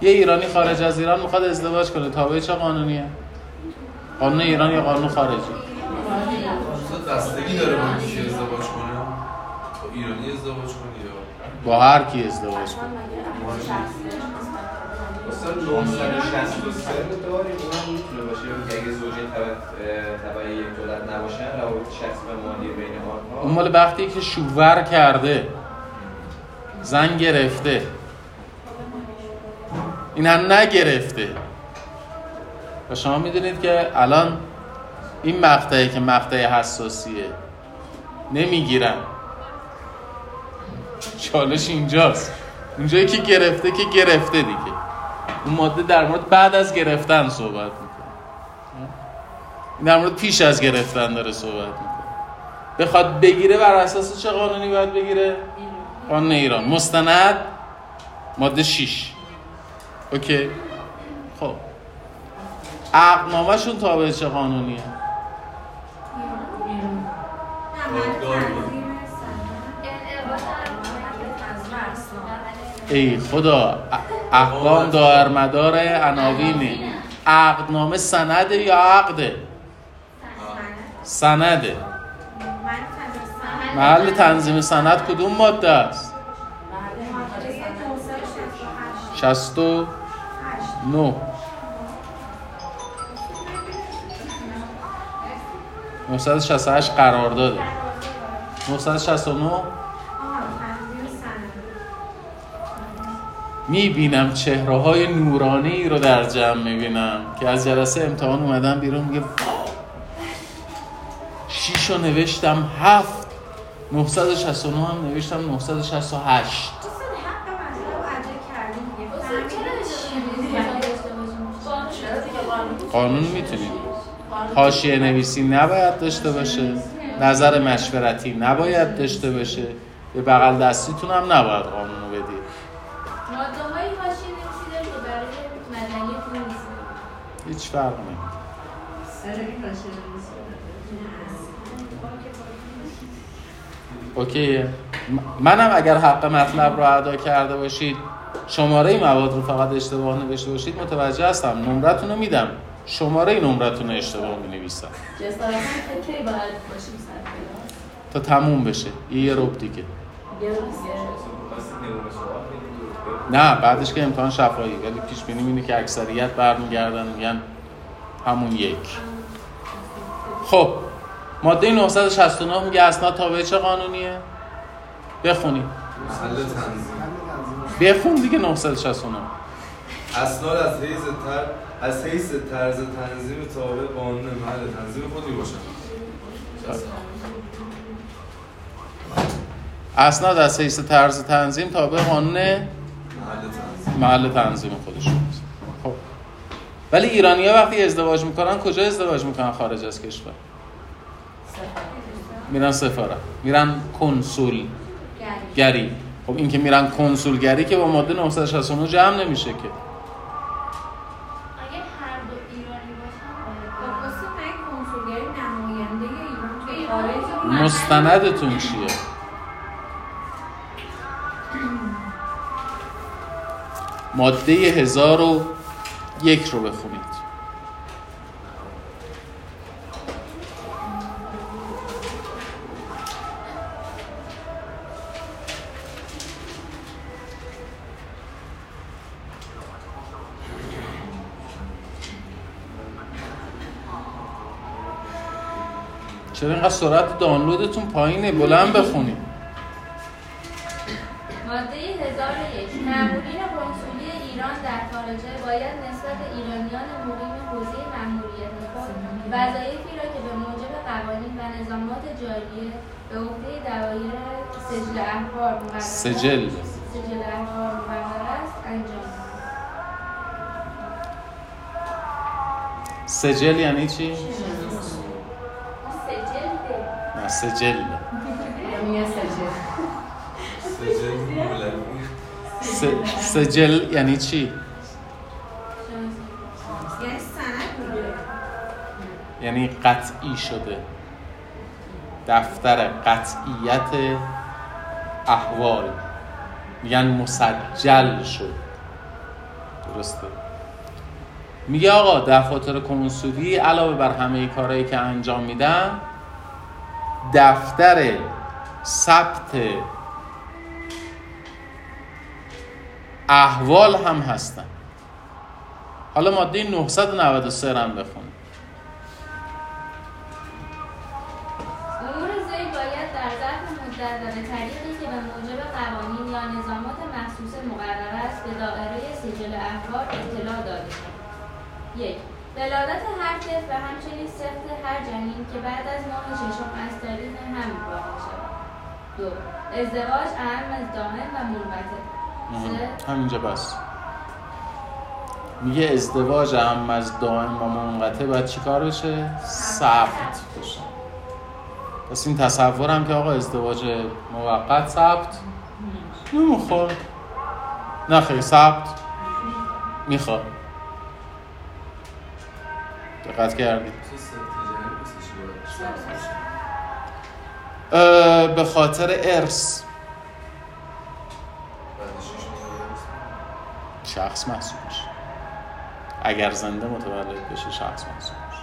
یه ایرانی خارج از ایران می‌خواد ازدواج کنه. تابع چه قانونیه؟ قانون ایران یا قانون خارجی؟ بستگی داره با کی ازدواج کنه؟ با ایرانی ازدواج کنه یا؟ با هر کی ازدواج کنه. اصلا 963 داریم. تبعی نباشن اون مال وقتی که شوور کرده زن گرفته. این هم نگرفته. و شما می‌دونید که الان این مقطعی که مقطع حساسیه نمی‌گیرن. چالش اینجاست. اونجایی که گرفته که گرفته دیگه. اون ماده در مورد بعد از گرفتن صحبت می‌کنه. در مورد پیش از گرفتن داره صحبت می‌کنه. بخواد بگیره بر اساس چه قانونی باید بگیره؟ قانون ایران. مستند؟ ماده 6 اوکی. خب. عقدنامهشون تابع چه قانونیه؟ ای خدا. احکام دائر مدار عناوینه عقدنامه سنده یا عقده؟ سنده. محل تنظیم سند کدوم ماده است؟ 69 968 قرار داده 969 آها تنظیم سند می‌بینم چهره های نورانی رو در جمع می‌بینم که از جلسه امتحان اومدم بیرون میگه واو شیش رو نوشتم هفت 969 هم نوشتم 968 دوستان حق مطلب رو ادا کردیم دیگه استاد چرا اجازه نمی‌دید داشته باشیم؟ چرا دیگه قانون می‌تونید حاشیه نویسی نباید داشته باشه. نظر مشورتی نباید داشته باشه. به بغل دستیتون هم نباید قانون رو بدید هیچ فرق نمی‌کنه. م- منم اگر حق مطلب رو ادا کرده باشید شماره مواد رو فقط اشتباه نوشته باشید متوجه هستم. نمرتون رو میدم. شماره نمرتون رو اشتباه می نویسم تا تموم بشه. یه یه رب دیگه نه بعدش که امتحان شفایی ولی پیش بینی اینه که اکثریت برمیگردن میگن همون یک. خب. ماده 969 میگه اسناد تابع چه قانونیه؟ بخونید بخون دیگه 969 اسناد از حیث تر از حیث طرز تنظیم تابع قانون محل تنظیم خود می باشد اسناد از حیث طرز تنظیم تابع قانون محل تنظیم. محل تنظیم خودشون. خب. ولی ایرانی ها وقتی ازدواج می‌کنن کجا ازدواج می‌کنن؟ خارج از کشور. میرن سفارت میرن کنسول گری. خب این که میرن کنسولگری که با ماده 969 جمع نمیشه که. اگه هر دو ایرانی باشن خب مستندتون چیه؟ ماده هزار و یک رو بخونید. چرا اینقدر سرعت دانلودتون پایینه؟ بلند بخونید ماده 1001 مأمورین کنسولی ایران در خارجه باید نسبت ایرانیان مقیم حوزه مأموریت خود وظایفی را که به موجب قوانین و نظامات جاریه به عهده دوایر سجل احوار مقرر سجل. سجل احوار مقرر است. انجام. سجل یعنی چی؟ سجل. سجل یعنی چی؟ یعنی یعنی قطعی شده. دفتر قطعیت احوال. میگن مسجل شد. درسته. میگه آقا دفاتر کنسولی علاوه بر همه کارهایی که انجام میدن دفتر ثبت احوال هم هستن. حالا ماده 993 رو هم بخونید و همچنین سخت هر جنین که بعد از ماه ششم از تاریخ حمل واقع شود. دو ازدواج اهم از دائم و سه همینجا بس. میگه ازدواج هم از دائم و منقطع باید چیکار بشه؟ ثبت بشه پس این تصور هم که آقا ازدواج موقت ثبت؟ نمی‌خواد. نه خیلی ثبت. می‌خواد دقت کردید چه سخت جنگی واسه چی باید ثبت بشه؟ اه، به خاطر ارث. شخص محسوب میشه. اگر زنده متولد بشه شخص محسوب میشه.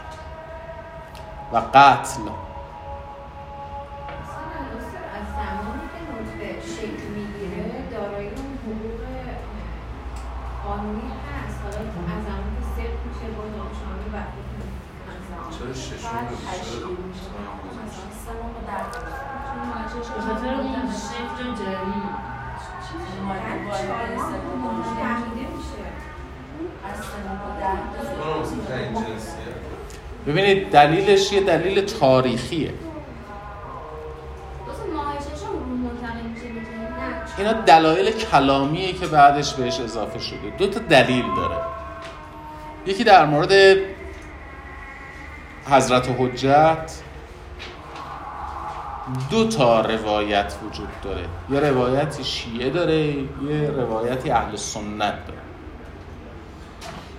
و قتل. ببینید دلیلش یه دلیل تاریخیه. اینا دلایل کلامیه که بعدش بهش اضافه شده. دو تا دلیل داره. یکی در مورد حضرت حجت. دو تا روایت وجود داره. یه روایتی شیعه داره یه روایتی اهل سنت داره.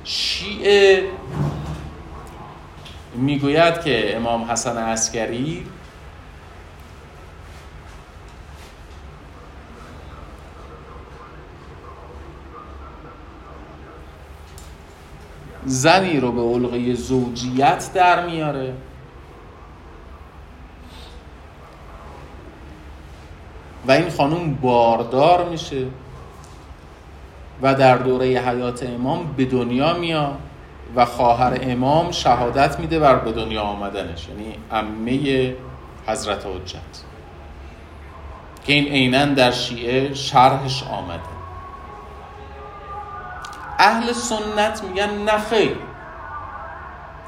شیعه می‌گوید که امام حسن عسکری زنی رو به علقه زوجیت در میاره. و این خانوم باردار میشه و در دوره حیات امام به دنیا میاد. و خواهر امام شهادت میده بر به دنیا آمدنش. یعنی عمه حضرت حجت. که این عینا در شیعه شرحش آمده. اهل سنت میگن نه خیر.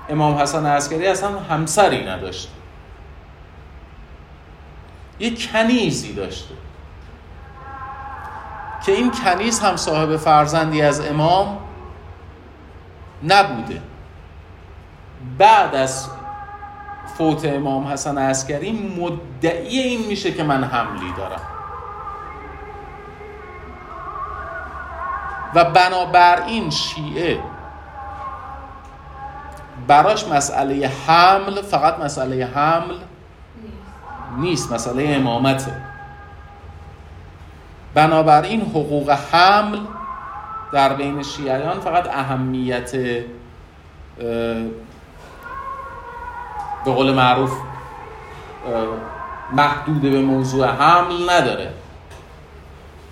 امام حسن عسکری اصلا همسری نداشته. یه کنیزی داشته. که این کنیز هم صاحب فرزندی از امام نبوده. بعد از فوت امام حسن عسکری مدعی این میشه که من حملی دارم. و بنابراین شیعه براش مسئله حمل فقط مسئله حمل نیست مسئله امامته. بنابراین حقوق حمل در بین شیعیان فقط اهمیت اه، به قول معروف محدود به موضوع حمل نداره.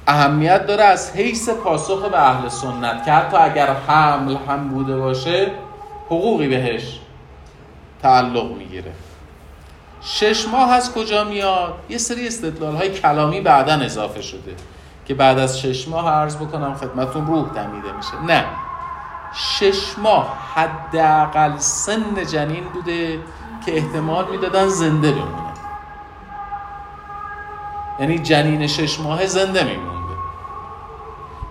اهمیت داره از حیث پاسخ به اهل سنت که حتی اگر حمل هم بوده باشه حقوقی بهش تعلق می‌گیره. شش ماه از کجا میاد؟ یه سری استدلال های کلامی بعدا اضافه شده. که بعد از شش ماه عرض بکنم خدمتون روح دمیده میشه. نه. شش ماه حداقل سن جنین بوده که احتمال می‌دادن زنده بمونه. یعنی جنین شش ماه زنده میمونده.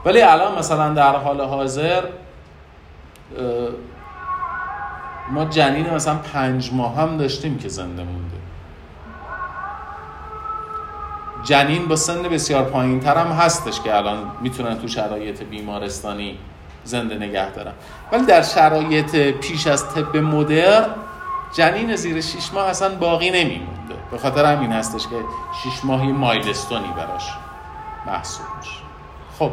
ولی الان مثلا در حال حاضر ما جنین مثلا پنج ماه هم داشتیم که زنده مونده. جنین با سن بسیار پایین هم هستش که الان می‌تونن تو شرایط بیمارستانی زنده نگه دارن ولی در شرایط پیش از طب مدرن جنین زیر 6 ماه اصلا باقی نمیمونده. به خاطر همین هستش که 6 ماهی مایلستونی براش محسوب میشه. خب.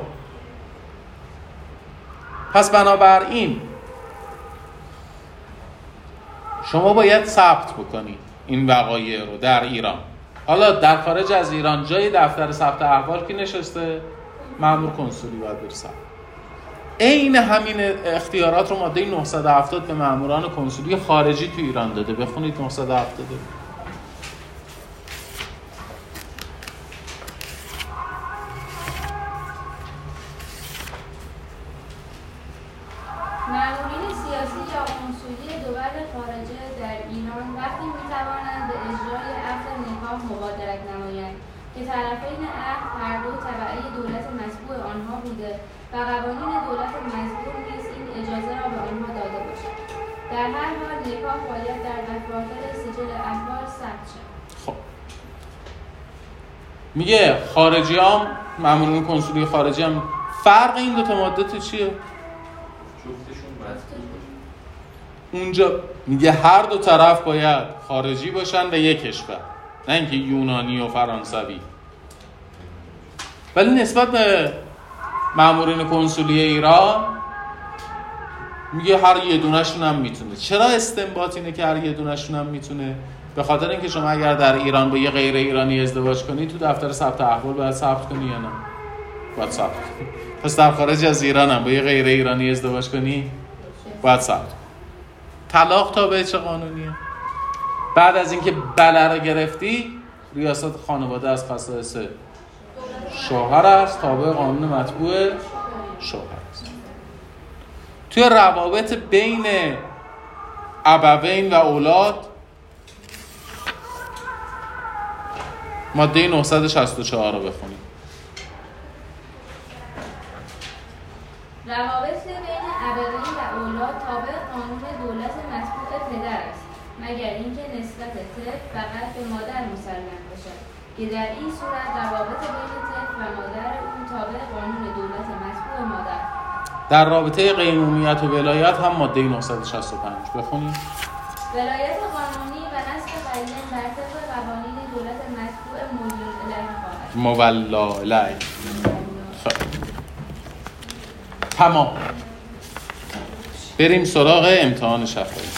پس بنابراین شما باید ثبت بکنی این وقایع رو در ایران. حالا در خارج از ایران جای دفتر ثبت احوال که نشسته؟ مامور کنسولی باید ثبت عین همین اختیارات رو ماده 970 به ماموران کنسولی خارجی تو ایران داده. بخونید 970 مامورین سیاسی یا کنسولی دول خارجه در ایران وقتی می‌توانند به اجرای عقد نکاح مبادرت نمایند که طرفین عقد هر دو تبعه دولت مطبوع آنها بوده و قوانین دولت مطبوع نیز این اجازه را به آنها داده باشد در هر حال نکاح باید در دفاتر سجل احوال ثبت شود خب میگه خارجی هم مامورین کنسولی خارجی هم فرق این دو تا ماده تو چیه؟ اونجا میگه هر دو طرف باید خارجی باشن و یک کشور نه اینکه یونانی و فرانسوی. ولی نسبت به مامورین کنسولی ایران میگه هر یه دونشون هم می‌تونه. چرا استنباط اینه که هر یه دونشون هم می‌تونه؟ به خاطر اینکه شما اگر در ایران با یه غیر ایرانی ازدواج کنی تو دفتر ثبت احوال باید ثبت کنی یا نه؟ باید ثبت پس در خارج از ایران هم با یه غیر ایرانی ازدواج کنی باید ثبت. طلاق تابع چه قانونیه؟ بعد از اینکه بله رو گرفتی ریاست خانواده از خصائص شوهر است تابع قانون مطبوع شوهر است. توی روابط بین ابوین و اولاد ماده 964 رو بخونیم. روابط بین ابوین و اولاد تابع قانون دولت مطبوع پدر است مگر اینکه نسبت طفل فقط به مادر مسلم باشد. که در این صورت روابط بین طفل و مادر او تابع قانون دولت مطبوع مادر. در رابطه قیمومیت و ولایت هم ماده 965 بخونیم. ولایت قانونی و نسل قرینه بر طبق قوانین دولت مطبوع موجود الیه خواهد مولا علی خب. تمام. بریم سراغ امتحان شفایی